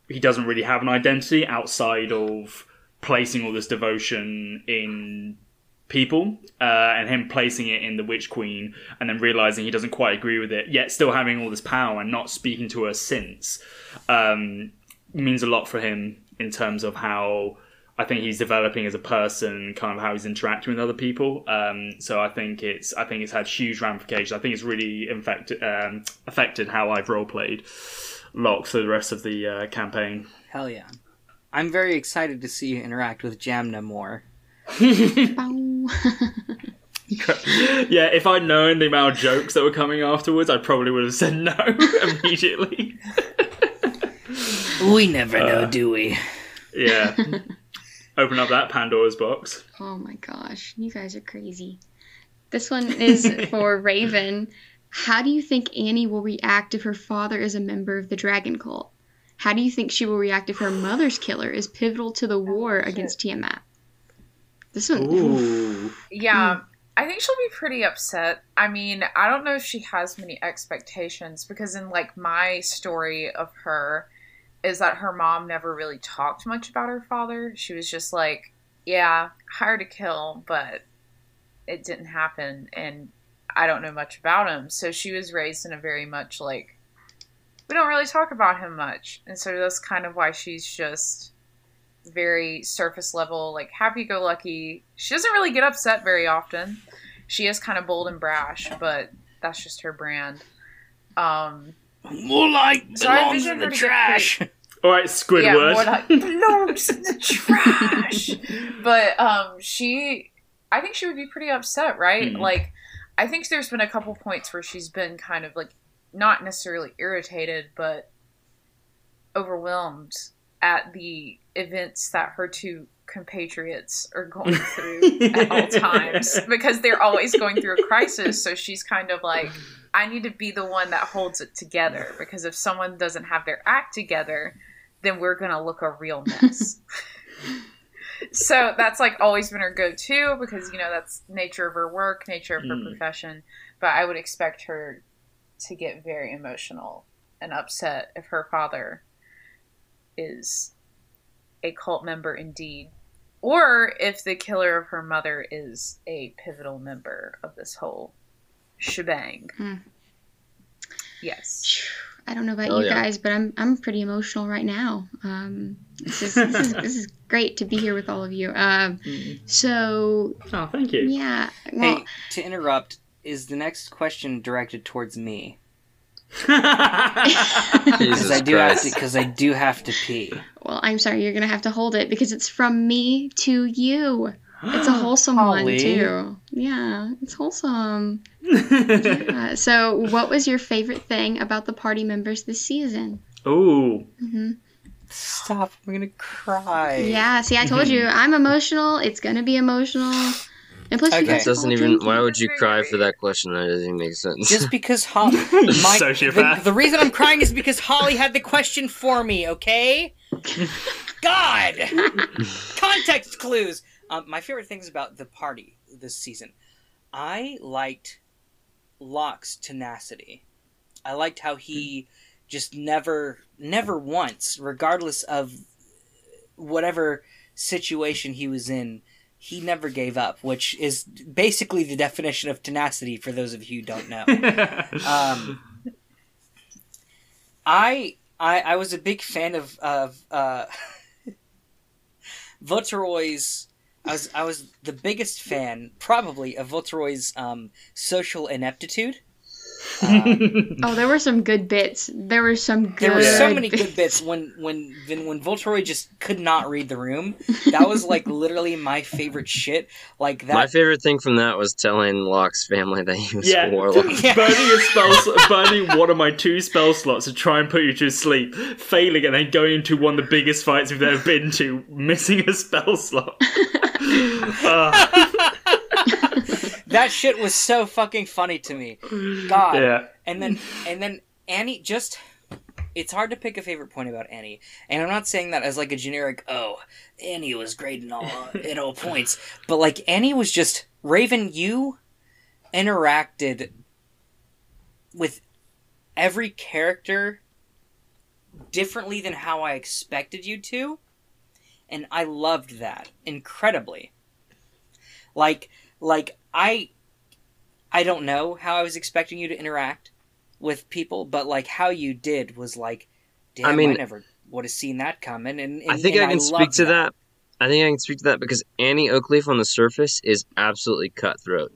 he doesn't really have an identity outside of placing all this devotion in people uh, and him placing it in the witch queen and then realizing he doesn't quite agree with it yet still having all this power and not speaking to her since um, means a lot for him in terms of how I think he's developing as a person, kind of how he's interacting with other people. Um, so I think it's I think it's had huge ramifications. I think it's really infected, um, affected how I've role played Locke for the rest of the uh, campaign. Hell yeah. I'm very excited to see you interact with Jamna more. Yeah, if I'd known the amount of jokes that were coming afterwards, I probably would have said no immediately. We never know, do we? yeah. Open up that Pandora's box. oh my gosh, you guys are crazy. This one is for Raven. How do you think Annie will react if her father is a member of the Dragon Cult? How do you think she will react if her mother's killer is pivotal to the war against Tiamat? This one, Ooh. Yeah, I think she'll be pretty upset. I mean, I don't know if she has many expectations because in like my story of her is that her mom never really talked much about her father. She was just like, yeah, hired to kill, but it didn't happen and I don't know much about him. So she was raised in a very much like we don't really talk about him much. And so that's kind of why she's just very surface level, like happy go lucky. She doesn't really get upset very often. She is kind of bold and brash, but that's just her brand. Um, More like So belongs envision in the her to trash. All right, Squidward. yeah, more like belongs in the trash. but um, she, I think she would be pretty upset, right? Mhm. Like, I think there's been a couple points where she's been kind of like not necessarily irritated, but overwhelmed at the events that her two compatriots are going through at all times because they're always going through a crisis. So she's kind of like, I need to be the one that holds it together because if someone doesn't have their act together, then we're going to look a real mess. so that's like always been her go to because, you know, that's nature of her work, nature of her Mm. profession. But I would expect her to get very emotional and upset if her father is a cult member indeed. Or if the killer of her mother is a pivotal member of this whole shebang. Hmm. Yes. I don't know about Oh, you yeah. guys, but I'm I'm pretty emotional right now. Um, this is this is, this is great to be here with all of you. Um, so Oh, thank you. yeah, well, Hey, to interrupt, is the next question directed towards me? Because I do have to. Because I do have to pee. well, I'm sorry, you're gonna have to hold it because it's from me to you. It's a wholesome one too. Yeah, it's wholesome. Uh, so, what was your favorite thing about the party members this season? Ooh. hmm Stop! I'm gonna cry. Yeah, see, I told you, I'm emotional. It's gonna be emotional. And plus, you Okay. guys That doesn't even. drinking. Why would you cry for that question? That doesn't even make sense. Just because Holly. My, Sociopath. the, the reason I'm crying is because Holly had the question for me. Okay. God. Context clues. Um, my favorite things about the party this season, I liked Locke's tenacity. I liked how he just never, never once, regardless of whatever situation he was in, he never gave up, which is basically the definition of tenacity for those of you who don't know. um, I, I I was a big fan of of uh, Voltoroy's. I was I was the biggest fan, probably, of Voltoroy's um, social ineptitude. Uh, Oh, there were some good bits. There were some good. there were so Yeah. many good bits when when when, when Voltoroy just could not read the room. That was like literally my favorite shit. Like that. My favorite thing from that was telling Locke's family that he was Yeah, a warlock. Yeah. burning a spell, sl- burning one of my two spell slots to try and put you to sleep, failing, and then going into one of the biggest fights we've ever been to, missing a spell slot. That shit was so fucking funny to me. God. yeah, And then and then Annie just it's hard to pick a favorite point about Annie. And I'm not saying that as like a generic, oh, Annie was great in all at all points. But like Annie was just Raven, you interacted with every character differently than how I expected you to. And I loved that incredibly. Like like I I don't know how I was expecting you to interact with people, but like how you did was like, damn, I, I never would have seen that coming. And, and I think and I can speak loved to that. I think I can speak to that because Annie Oakleaf on the surface is absolutely cutthroat,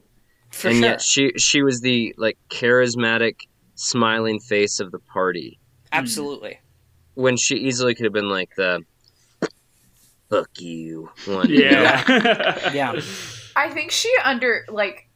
for and sure. yet she she was the like charismatic, smiling face of the party Absolutely. when she easily could have been like the "fuck you" one. yeah, Yeah. I think she under like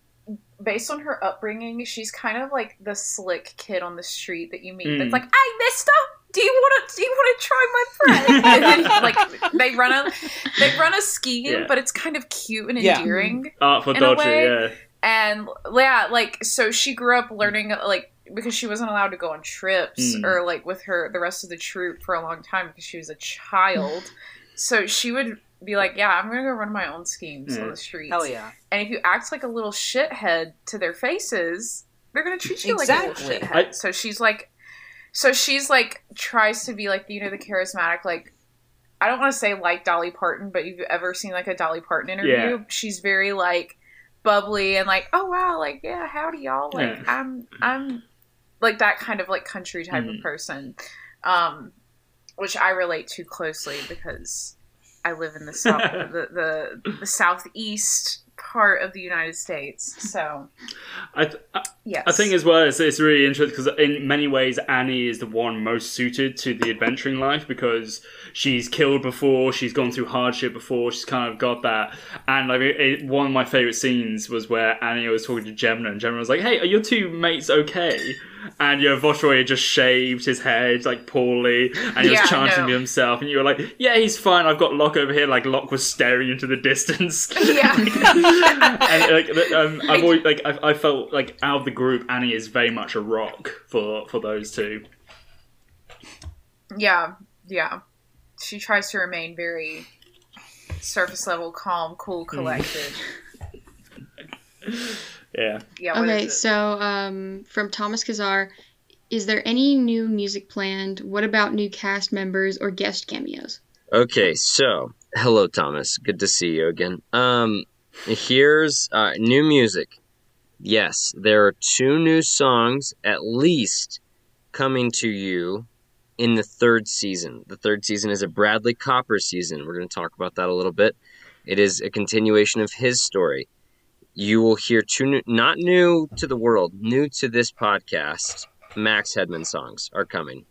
based on her upbringing, she's kind of like the slick kid on the street that you meet. Mm. That's like, "Hey, Mister, do you want to do you want to try my friend?" and then like they run a they run a scheme, Yeah. but it's kind of cute and Yeah. endearing. Artful In a dodgy. Yeah, And yeah, like so she grew up learning like because she wasn't allowed to go on trips Mm. or like with her the rest of the troop for a long time because she was a child. So she would be like, "Yeah, I'm gonna go run my own schemes Yeah. on the streets." Hell yeah. And if you act like a little shithead to their faces, they're gonna treat you Exactly. like a little shithead. I- so she's like, so she's like tries to be like you know the charismatic like. I don't want to say like Dolly Parton, but you've ever seen like a Dolly Parton interview? Yeah. She's very like bubbly and like, oh wow, like yeah, howdy y'all. Like Yeah. I'm I'm like that kind of like country type Mhm. of person, um, which I relate to closely because I live in the south the, the the southeast part of the United States. So I, th- I yes, I think as well, it's, it's really interesting because in many ways, Annie is the one most suited to the adventuring life because she's killed before, she's gone through hardship before, she's kind of got that. And like it, it- one of my favorite scenes was where Annie was talking to Gemma, and Gemma was like, "Hey, are your two mates okay?" And you know, Voshroy just shaved his head like poorly, and he Yeah, was chanting to himself, and you were like, "Yeah, he's fine. I've got Locke over here." Like Locke was staring into the distance. yeah. and like um, I've always like I, I felt like out of the group, Annie is very much a rock for for those two. Yeah, yeah. She tries to remain very surface level, calm, cool, collected. Yeah, Yeah. Okay, so um, from Thomas Kazar, is there any new music planned? What about new cast members or guest cameos? Okay, so hello, Thomas. Good to see you again. Um, here's uh, new music. Yes, there are two new songs at least coming to you in the third season. The third season is a Bradley Copper season. We're going to talk about that a little bit. It is a continuation of his story. You will hear two new, not new to the world, new to this podcast. Max Headman songs are coming.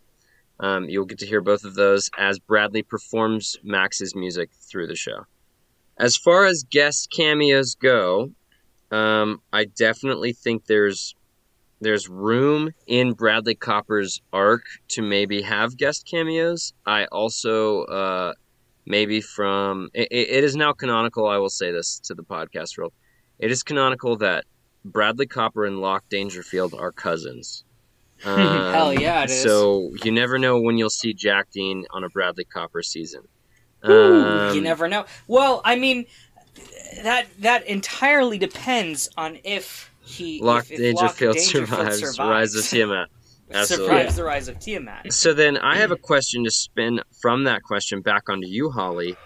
Um, you'll get to hear both of those as Bradley performs Max's music through the show. As far as guest cameos go, um, I definitely think there's there's room in Bradley Copper's arc to maybe have guest cameos. I also uh, maybe from it, it is now canonical. I will say this to the podcast world. It is canonical that Bradley Copper and Locke Dangerfield are cousins. Um, Hell yeah, it is. So you never know when you'll see Jack Dean on a Bradley Copper season. Ooh, Um, you never know. Well, I mean, that that entirely depends on if he Locke if, if Locke Dangerfield Dangerfield survives, Rise of Tiamat. Absolutely. survives the rise of Tiamat. So then I have a question to spin from that question back onto you, Holly.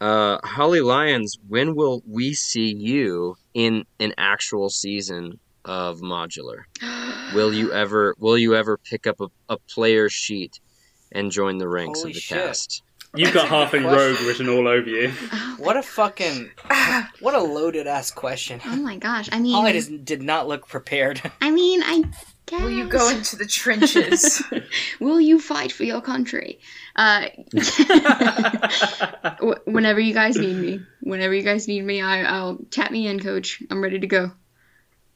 Uh, Holly Lyons, when will we see you in an actual season of modular? Will you ever will you ever pick up a, a player sheet and join the ranks Holy of the shit. cast? you've got halfling Rogue written all over you. What a fucking what a loaded ass question. Oh my gosh! I mean, Holly does, did not look prepared. I mean, I Cows. Will you go into the trenches? Will you fight for your country? Uh, whenever you guys need me, whenever you guys need me, I, I'll tap me in, coach. I'm ready to go.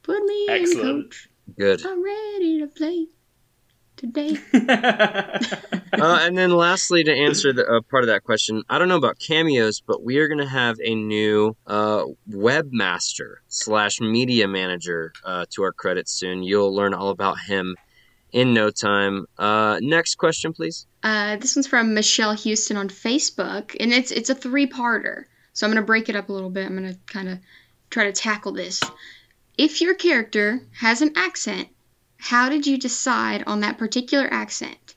Put me in, coach. Good. I'm ready to play today. Uh, and then lastly, to answer the uh, part of that question, I don't know about cameos, but we are going to have a new uh, webmaster slash media manager uh, to our credits soon. You'll learn all about him in no time. Uh, next question, please. Uh, this one's from Michelle Houston on Facebook, and it's it's a three parter. So I'm gonna break it up a little bit. I'm gonna kind of try to tackle this. If your character has an accent, how did you decide on that particular accent?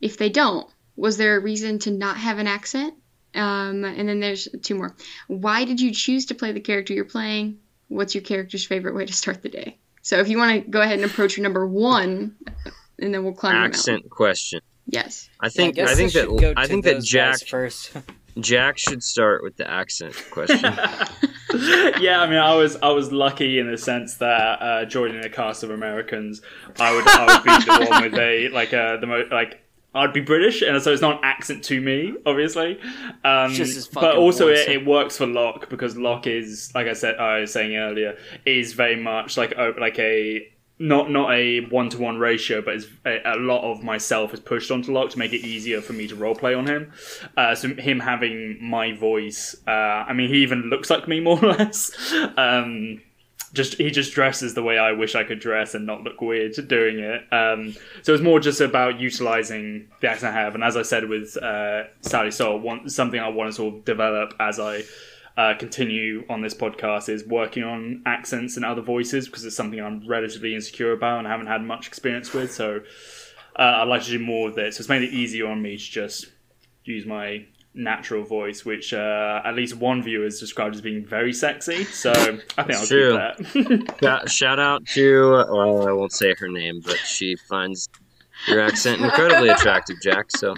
If they don't, was there a reason to not have an accent? Um, and then there's two more. Why did you choose to play the character you're playing? What's your character's favorite way to start the day? So if you want to go ahead and approach your number one, and then we'll climb the. Accent question. Yes. I think Yeah, I, guess think this should go that I think that Jack first. Jack should start with the accent question. yeah, I mean, I was I was lucky in the sense that uh, joining a cast of Americans, I would I would be the one with a like uh, the most like. I'd be British, and so it's not an accent to me, obviously. Um, but also, it, it works for Locke because Locke is, like I said, I was saying earlier, is very much like a, like a not not a one to one ratio, but a, a lot of myself is pushed onto Locke to make it easier for me to roleplay on him. Uh, so him having my voice, uh, I mean, he even looks like me more or less. Um, just he just dresses the way I wish I could dress and not look weird doing it. Um, so it's more just about utilizing the accent I have. And as I said with uh, Sally Soul, one, something I want to sort of develop as I uh, continue on this podcast is working on accents and other voices because it's something I'm relatively insecure about and haven't had much experience with. So uh, I'd like to do more of this. So it's made it easier on me to just use my natural voice, which uh, at least one viewer has described as being very sexy. So I think I'll True. keep that. shout, shout out to well, I won't say her name, but she finds your accent incredibly attractive, Jack. So,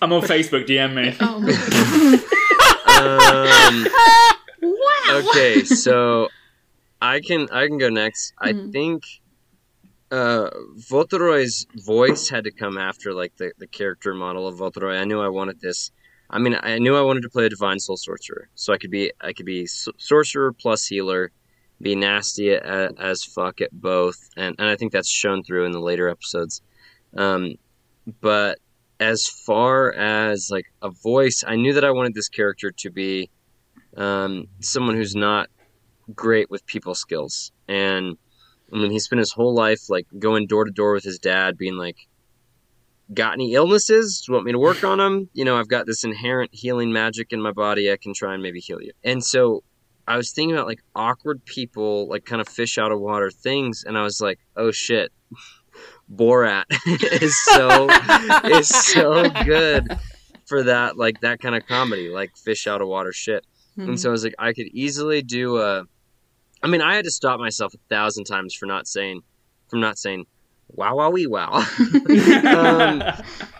I'm on Facebook. DM me. Oh my um, Wow. okay, so I can I can go next. I Mhm. think uh, Voltoroy's voice had to come after like the, the character model of Voltoroy. I knew I wanted this. I mean, I knew I wanted to play a divine soul sorcerer, so I could be I could be sorcerer plus healer, be nasty a- as fuck at both, and and I think that's shown through in the later episodes. Um, but as far as like a voice, I knew that I wanted this character to be um, someone who's not great with people skills. And I mean, he spent his whole life like going door to door with his dad, being like, "Got any illnesses? Do you want me to work on them? You know, I've got this inherent healing magic in my body. I can try and maybe heal you." And so I was thinking about like awkward people, like kind of fish out of water things, and I was like, "Oh shit." Borat is so is so good for that like that kind of comedy like fish out of water shit and mm-hmm. so I was like, I could easily do a. I mean, I had to stop myself a thousand times for not saying, from not saying, "Wow, wow, wee, wow." um,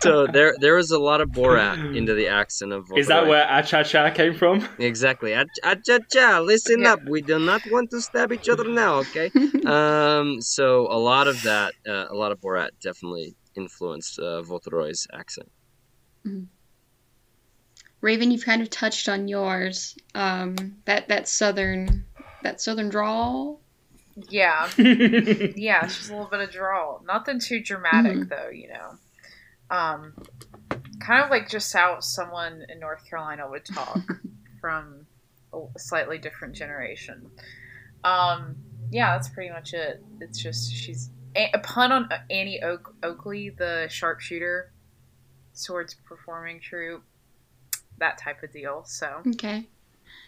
so there, there was a lot of Borat into the accent of. Is that where Acha-Cha came from? Exactly. Ah, cha, cha, listen Yeah. up. We do not want to stab each other now, okay? um, so a lot of that, uh, a lot of Borat definitely influenced uh, Voltoroy's accent. Raven, you've kind of touched on yours. Um, that that southern that southern drawl. Yeah, yeah, it's just a little bit of drawl. Nothing too dramatic Mhm. though, you know. Um, kind of like just how someone in North Carolina would talk from a slightly different generation. Um, yeah, that's pretty much it. It's just she's a, a pun on Annie Oak, Oakley, the sharpshooter, swords performing troupe, that type of deal. So Okay.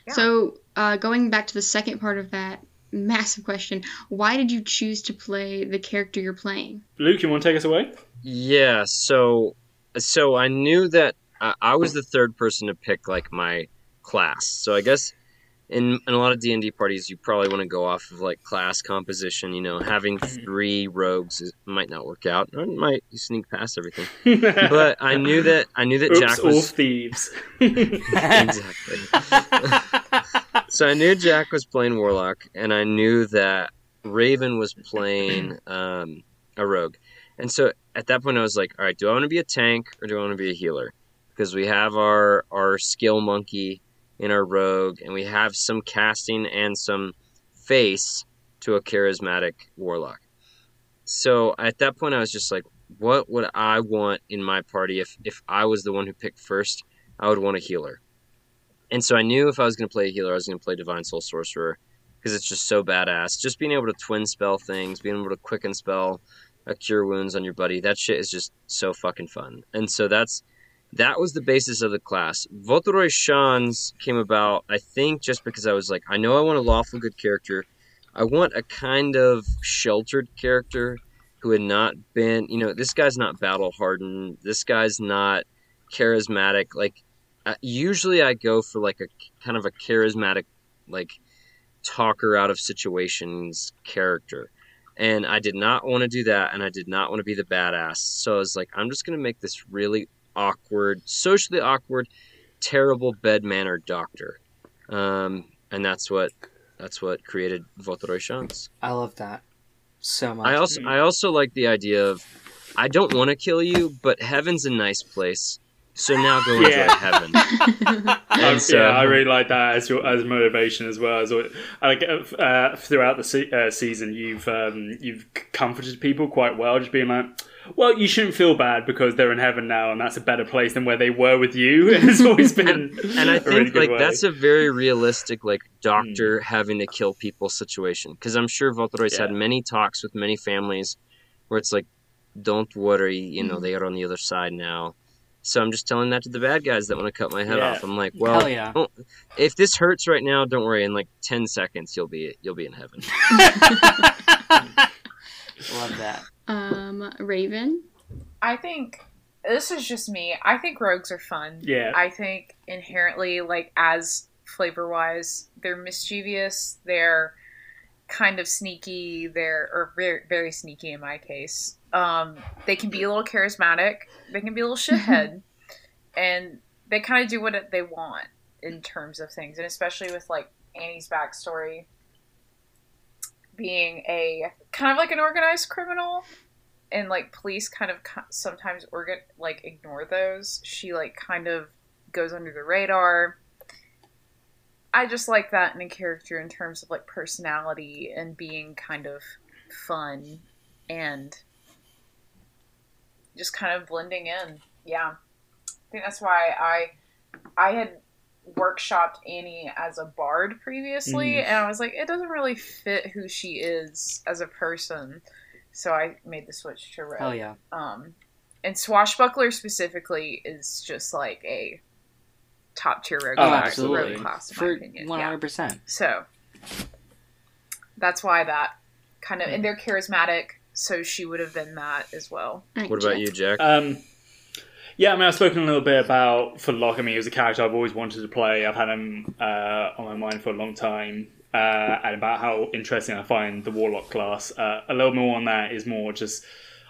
Yeah. So uh, going back to the second part of that massive question, why did you choose to play the character you're playing? Luke, you want to take us away? Yeah, so so I knew that I, I was the third person to pick like my class. So I guess in, in a lot of D and D parties, you probably want to go off of like class composition. You know, having three rogues is, might not work out. Or it might sneak past everything. But I knew that I knew that Oops, Jack all was thieves. exactly. so I knew Jack was playing Warlock, and I knew that Raven was playing um, a rogue. And so at that point, I was like, all right, do I want to be a tank or do I want to be a healer? Because we have our our skill monkey in our rogue, and we have some casting and some face to a charismatic warlock. So at that point, I was just like, what would I want in my party if if I was the one who picked first? I would want a healer. And so I knew if I was going to play a healer, I was going to play Divine Soul Sorcerer because it's just so badass. Just being able to twin spell things, being able to quicken spell, a cure wounds on your buddy, that shit is just so fucking fun. And so that's that was the basis of the class. Voltoroy Shans came about, I think, just because I was like, I know I want a lawful good character. I want a kind of sheltered character who had not been, you know, this guy's not battle hardened. This guy's not charismatic. Like, uh, usually I go for like a kind of a charismatic, like, talker out of situations character. And I did not want to do that, and I did not want to be the badass. So I was like, I'm just going to make this really awkward, socially awkward, terrible bed manner doctor. Um, and that's what that's what created Voltoroy Shans. I love that so much. I also I also like the idea of I don't want to kill you, but heaven's a nice place. So now go enjoy Yeah. heaven. Um, And so- yeah, I really like that as your as motivation as well. As like uh, uh, throughout the se- uh, season, you've um, you've comforted people quite well, just being like, "Well, you shouldn't feel bad because they're in heaven now, and that's a better place than where they were with you." And it's always been and I a really think good like way. that's a very realistic like doctor having to kill people situation because I'm sure Voltoroy's had many talks with many families where it's like, don't worry, you know they are on the other side now. So I'm just telling that to the bad guys that want to cut my head Yeah. off. I'm like, well, yeah. don't- if this hurts right now, don't worry. In like ten seconds, you'll be you'll be in heaven. Love that. Um, Raven. I think this is just me. I think rogues are fun. Yeah. I think inherently, like as flavor wise, they're mischievous. They're kind of sneaky. They're or very very sneaky in my case. Um, they can be a little charismatic. They can be a little shithead, and they kind of do what they want in terms of things, and especially with like Annie's backstory being a kind of like an organized criminal and like police kind of sometimes organ like ignore those she like kind of goes under the radar i just like that in a character in terms of like personality and being kind of fun and just kind of blending in yeah i think that's why i i had workshopped annie as a bard previously Mm. and i was like it doesn't really fit who she is as a person so i made the switch to rogue Hell yeah. um, and Swashbuckler specifically is just like a top tier rogue, Oh, class, absolutely. rogue class, in For my opinion. hundred percent. So that's why that kind of, and they're charismatic, so she would have been that as well. All right, What about Jeff. you, Jack? Um, yeah, I mean, I've spoken a little bit about for Locke. I mean, he was a character I've always wanted to play. I've had him uh, on my mind for a long time, uh, and about how interesting I find the Warlock class. Uh, a little more on that is more just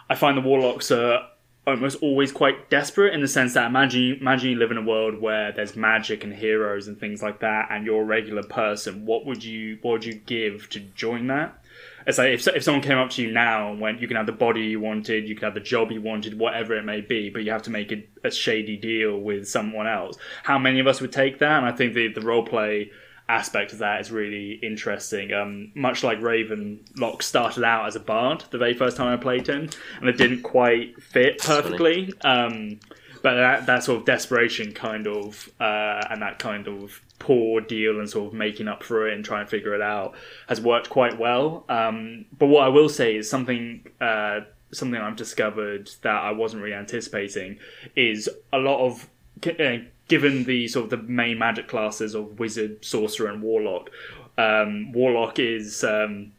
I find the Warlocks are almost always quite desperate in the sense that imagine imagine you live in a world where there's magic and heroes and things like that, and you're a regular person. What would you what would you give to join that? It's like if, if someone came up to you now and went, you can have the body you wanted, you can have the job you wanted, whatever it may be, but you have to make a, a shady deal with someone else. How many of us would take that? And I think the, the role play aspect of that is really interesting. Um, much like Raven, Locke started out as a bard the very first time I played him, and it didn't quite fit perfectly. Um, but that, that sort of desperation kind of uh, and that kind of poor deal and sort of making up for it and trying to figure it out has worked quite well. Um, but what I will say is something uh, something I've discovered that I wasn't really anticipating is a lot of uh, given the sort of the main magic classes of wizard, sorcerer, and warlock. Um, warlock is um,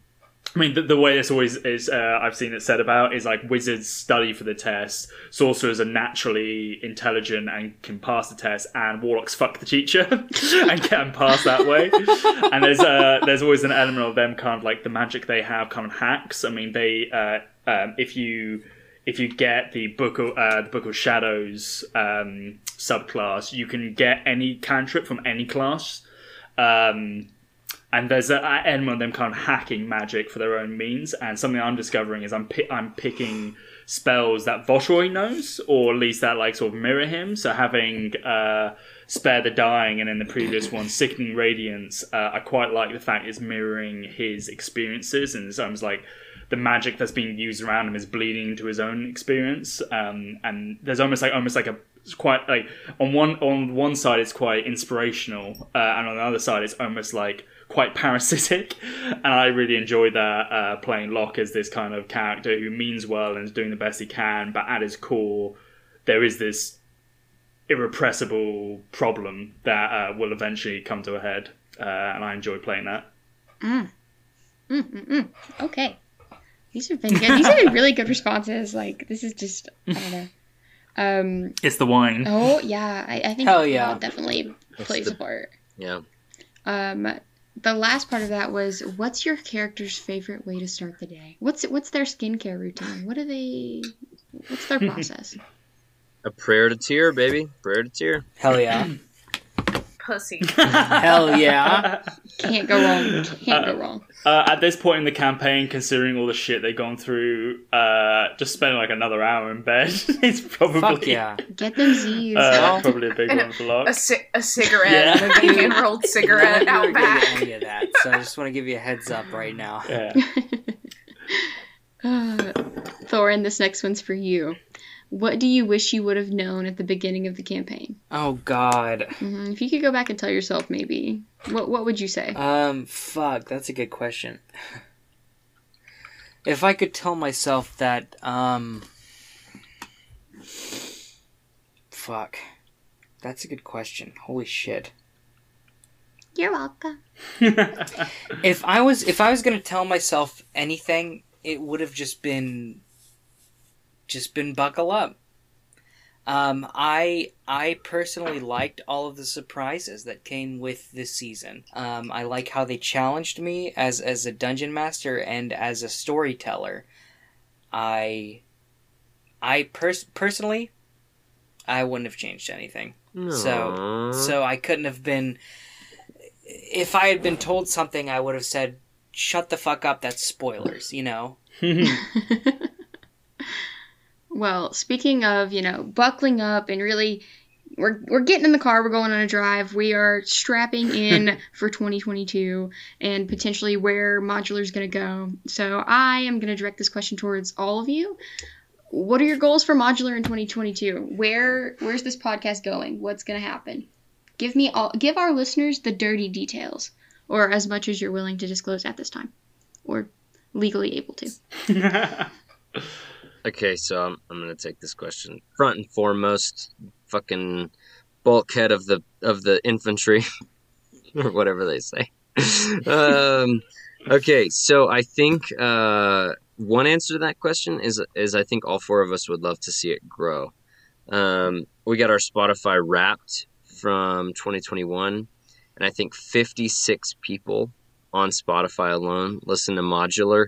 I mean, the, the way this always is uh, I've seen it said about is like wizards study for the test, sorcerers are naturally intelligent and can pass the test, and warlocks fuck the teacher and can pass that way. And there's uh, there's always an element of them kind of like the magic they have kind of hacks. I mean, they uh, um, if you if you get the book of uh, the book of shadows um, subclass, you can get any cantrip from any class. Um, and there's a, an element of them kind of hacking magic for their own means. And something I'm discovering is I'm pi- I'm picking spells that Voshroy knows, or at least that like sort of mirror him. So having uh, spare the dying, and in the previous one, sickening radiance, uh, I quite like the fact it's mirroring his experiences, and it's almost like the magic that's being used around him is bleeding into his own experience. Um, and there's almost like almost like a quite like on one on one side it's quite inspirational, uh, and on the other side it's almost like quite parasitic. And I really enjoy that uh, playing Locke as this kind of character who means well and is doing the best he can, but at his core there is this irrepressible problem that uh, will eventually come to a head, uh, and I enjoy playing that. Mm-mm-mm. Okay. These have been good. These have been really good responses. Like this is just I don't know. Um. It's the wine. Oh yeah, I, I think Hell yeah. that definitely plays the- a part. Yeah. Um. The last part of that was, what's your character's favorite way to start the day? What's what's their skincare routine? What do they? What's their process? A prayer to Tyr, baby. Prayer to Tyr. Hell yeah. Pussy. Hell yeah. Can't go wrong. Can't go wrong. Uh, at this point in the campaign, considering all the shit they've gone through, uh, just spending like another hour in bed is probably Fuck yeah. Get them Z's. uh, probably a big one for Locke. A, ci- a cigarette, Yeah. a bacon rolled cigarette None out back. any of that, so I just want to give you a heads up right now. Yeah. Uh, Thorin, this next one's for you. What do you wish you would have known at the beginning of the campaign? Oh God. hmm If you could go back and tell yourself, maybe what what would you say? Um, fuck, that's a good question. If I could tell myself that, um, fuck, that's a good question. Holy shit. You're welcome. If I was, if I was gonna tell myself anything, it would have just been, just been buckle up. Um, I I personally liked all of the surprises that came with this season. Um, I like how they challenged me as as a dungeon master and as a storyteller. I I pers- personally I wouldn't have changed anything. So- So I couldn't have been. If I had been told something, I would have said, "Shut the fuck up." That's spoilers, you know. Well, speaking of, you know, buckling up and really we're we're getting in the car, we're going on a drive. We are strapping in for 2022 and potentially where modular is going to go. So, I am going to direct this question towards all of you. What are your goals for modular in 2022? Where where's this podcast going? What's going to happen? Give me all give our listeners the dirty details or as much as you're willing to disclose at this time or legally able to. Okay, so I'm, I'm gonna take this question front and foremost. Fucking bulkhead of the of the infantry, or whatever they say. um, okay, so I think uh, one answer to that question is is I think all four of us would love to see it grow. Um, we got our Spotify Wrapped from 2021, and I think 56 people on Spotify alone listen to Modular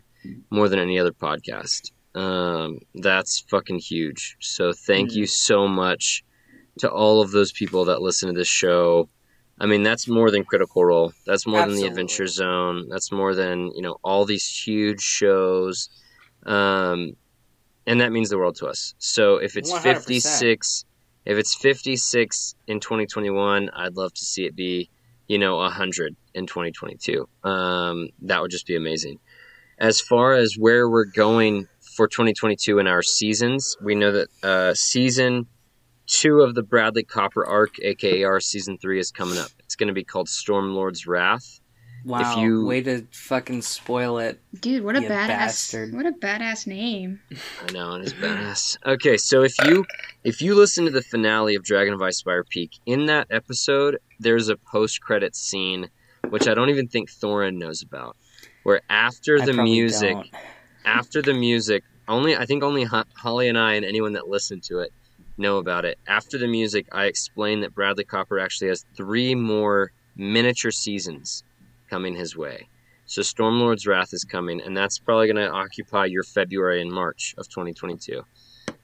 more than any other podcast. Um, that's fucking huge. So thank you so much to all of those people that listen to this show. I mean, that's more than Critical Role. That's more than the Adventure Zone. That's more than you know all these huge shows. Um, and that means the world to us. So if it's 100%. 56, if it's 56 in 2021, I'd love to see it be, you know, 100 in 2022. Um, that would just be amazing. As far as where we're going for 2022 in our seasons, we know that uh, season two of the Bradley Copper arc, aka our season three, is coming up. It's going to be called Stormlord's Wrath. Wow, you- way to fucking spoil it. Dude, what a badass bastard. what a badass name. I know, it's badass. Okay, so if you if you listen to the finale of Dragon of Icespire Peak, in that episode, there's a post credit scene which I don't even think Thorin knows about, where after the music, don't. After the music, only I think only Ho- Holly and I and anyone that listened to it know about it. After the music, I explained that Bradley Copper actually has three more miniature seasons coming his way. So Stormlord's Wrath is coming, and that's probably going to occupy your February and March of 2022.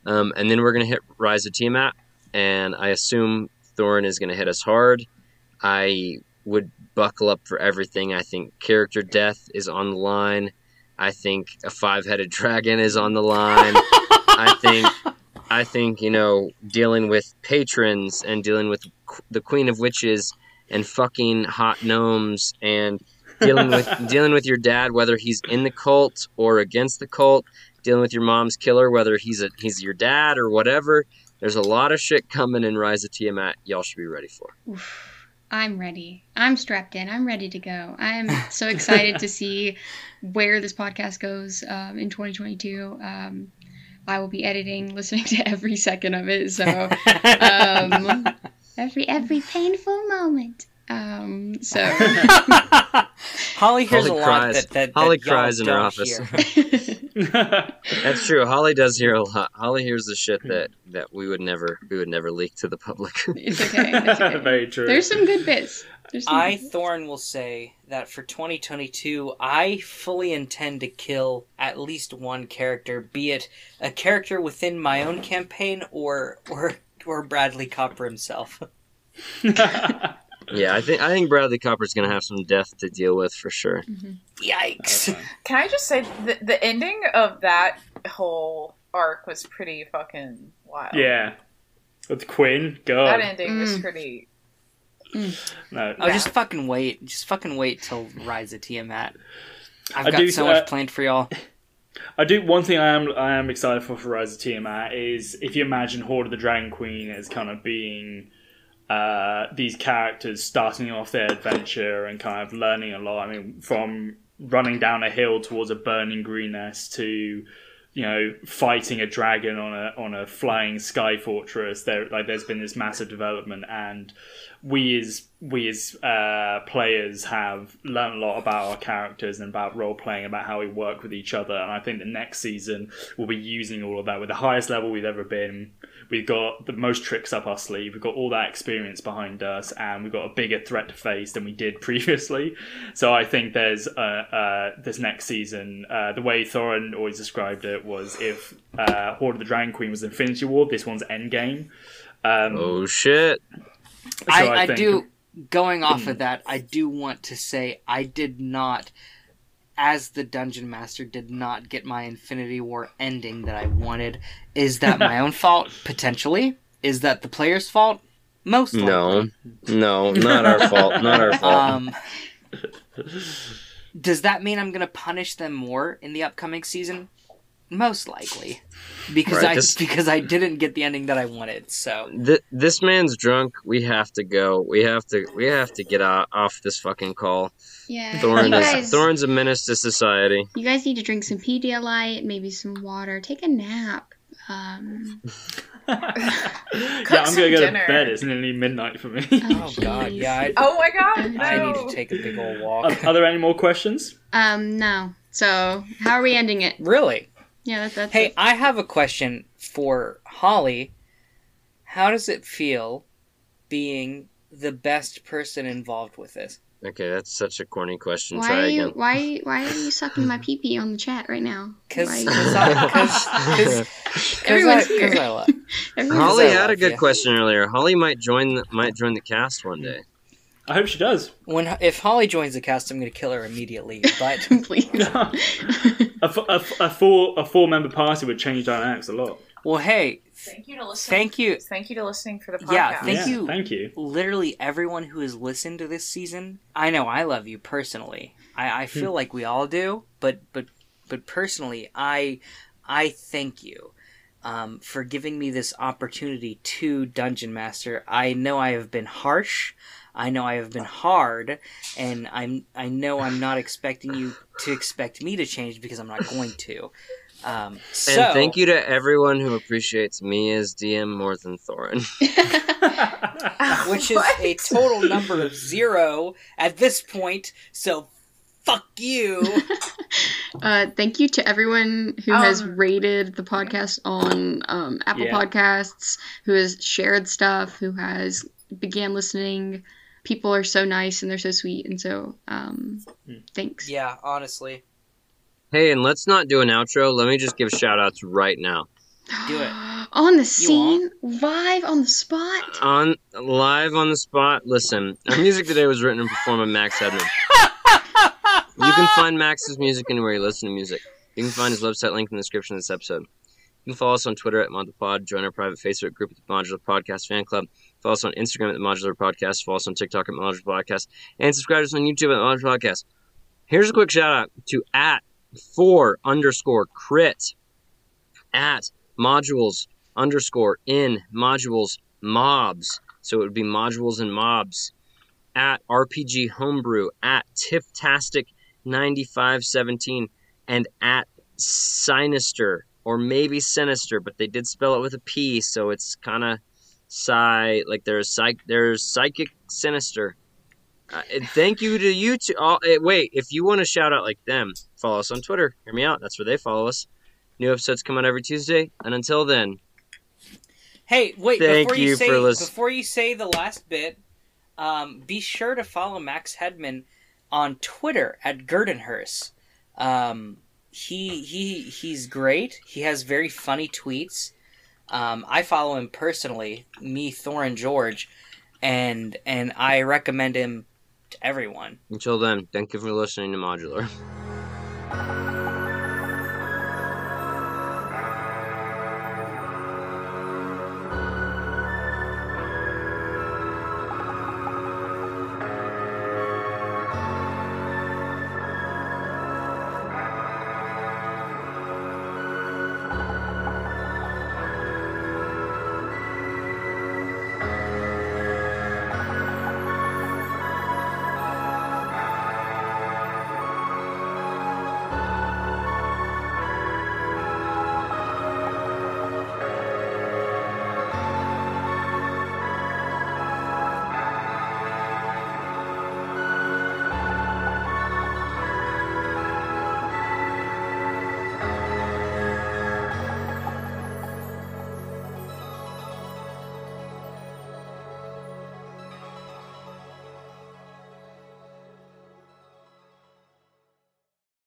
Um, and then we're going to hit Rise of Tiamat, and I assume Thorin is going to hit us hard. I would buckle up for everything. I think character death is on the line. I think a five-headed dragon is on the line. I think I think you know dealing with patrons and dealing with qu- the Queen of Witches and fucking hot gnomes and dealing with dealing with your dad whether he's in the cult or against the cult, dealing with your mom's killer whether he's a he's your dad or whatever. There's a lot of shit coming in Rise of Tiamat. Y'all should be ready for. I'm ready. I'm strapped in. I'm ready to go. I'm so excited to see where this podcast goes um, in 2022. Um, I will be editing, listening to every second of it. So um, every every painful moment. Um, so Holly hears Holly a cries. lot that, that, Holly that cries in her office. That's true. Holly does hear a lot. Holly hears the shit that that we would never we would never leak to the public. it's okay. It's okay. Very true. There's some good bits. Some I, good bits. Thorin, will say that for 2022, I fully intend to kill at least one character, be it a character within my own campaign or or or Bradley Copper himself. Yeah, I think I think Bradley Copper's gonna have some death to deal with for sure. Yikes! Can I just say the the ending of that whole arc was pretty fucking wild. yeah. With Quinn, go. That God. ending was Mm. pretty. No. Oh, just fucking wait. Just fucking wait till Rise of Tiamat. I've I got do, so uh, much planned for y'all. I do one thing I am I am excited for for Rise of Tiamat is if you imagine Hoard of the Dragon Queen as kind of being uh, these characters starting off their adventure and kind of learning a lot. I mean, from running down a hill towards a burning green nest to you know fighting a dragon on a on a flying sky fortress. There like there's been this massive development and we as we as uh, players have learned a lot about our characters and about role playing, about how we work with each other. And I think the next season we'll be using all of that with the highest level we've ever been. We've got the most tricks up our sleeve. We've got all that experience behind us, and we've got a bigger threat to face than we did previously. So I think there's uh, uh, this next season. Uh, the way Thorin always described it was if uh, Hoard of the Dragon Queen was Infinity War, this one's Endgame. Um, Oh shit! so I, I, think- do going off of that i do want to say i did not as the dungeon master did not get my infinity war ending that i wanted is that my own fault potentially is that the player's fault most likely. No, no, not our fault. Not our fault. um does that mean i'm gonna punish them more in the upcoming season most likely because Right, i this- because i didn't get the ending that i wanted so Th- this man's drunk. We have to go. We have to. We have to get out, off this fucking call. Yeah. you Thorin guys, is Thorin's a menace to society. you guys need to drink some Pedialyte, maybe some water, take a nap. Um, yeah, I'm gonna some go dinner. to bed. It's nearly midnight for me. oh god yeah I, Oh my god! No. I need to take a big old walk are, are there any more questions? Um, no. So, how are we ending it? really Yeah, that, that's Hey, it. I have a question for Holly. How does it feel being the best person involved with this? Okay, that's such a corny question. Why Try are you again. why why are you sucking my pee pee on the chat right now? Because Why- Everyone's here. Everyone's Holly I had a good you. question earlier. Holly might join the, might join the cast one day. I hope she does. when if Holly joins the cast, I'm going to kill her immediately. But please. A, f- a f- a four a four member party would change dynamics a lot. well, hey, Thank you to listening. thank you, Thank you to listening for the podcast. Yeah, thank yeah, you. Thank you. literally everyone who has listened to this season. I know I love you personally. I, I feel like we all do, but but but personally, I I thank you um, for giving me this opportunity to Dungeon Master. I know I have been harsh. I know I have been hard, and I'm I know I'm not expecting you to expect me to change because I'm not going to. Um, so, And thank you to everyone who appreciates me as DM more than Thorin. which is What? a total number of zero at this point. So, fuck you. Uh, thank you to everyone who has Um, rated the podcast on um, Apple Yeah. Podcasts, who has shared stuff, who has began listening. People are so nice and they're so sweet, and so um, Hmm. thanks. yeah, honestly. hey, and let's not do an outro. Let me just give shout outs right now. Do it. On the scene, live on the spot. On live on the spot. Listen, our music today was written and performed by Max Hedman. you can find Max's music anywhere you listen to music. You can find his website link in the description of this episode. You can follow us on Twitter at ModThePod, join our private Facebook group at the Modular Podcast Fan Club, follow us on Instagram at the Modular Podcast, follow us on TikTok at Modular Podcast, and subscribe to us on YouTube at Modular Podcast. Here's a quick shout out to at four underscore crit at modules underscore in modules mobs. So it would be modules and mobs at RPG Homebrew at Tiftastic 9517 and at Sinister or maybe Sinister, but they did spell it with a P, so it's kind of psi like there's psych there's psychic sinister. Uh, and thank you to you two. Uh, wait, if you want to shout out like them, follow us on Twitter. Hear me out. That's where they follow us. New episodes come out every Tuesday, and until then, Hey, wait! Thank before you, you say before you say the last bit, um, be sure to follow Max Hedman on Twitter at Gurdenhurst. Um, he he he's great. He has very funny tweets. Um, I follow him personally, me Thorin George, and and I recommend him to everyone. until then, thank you for listening to Modular.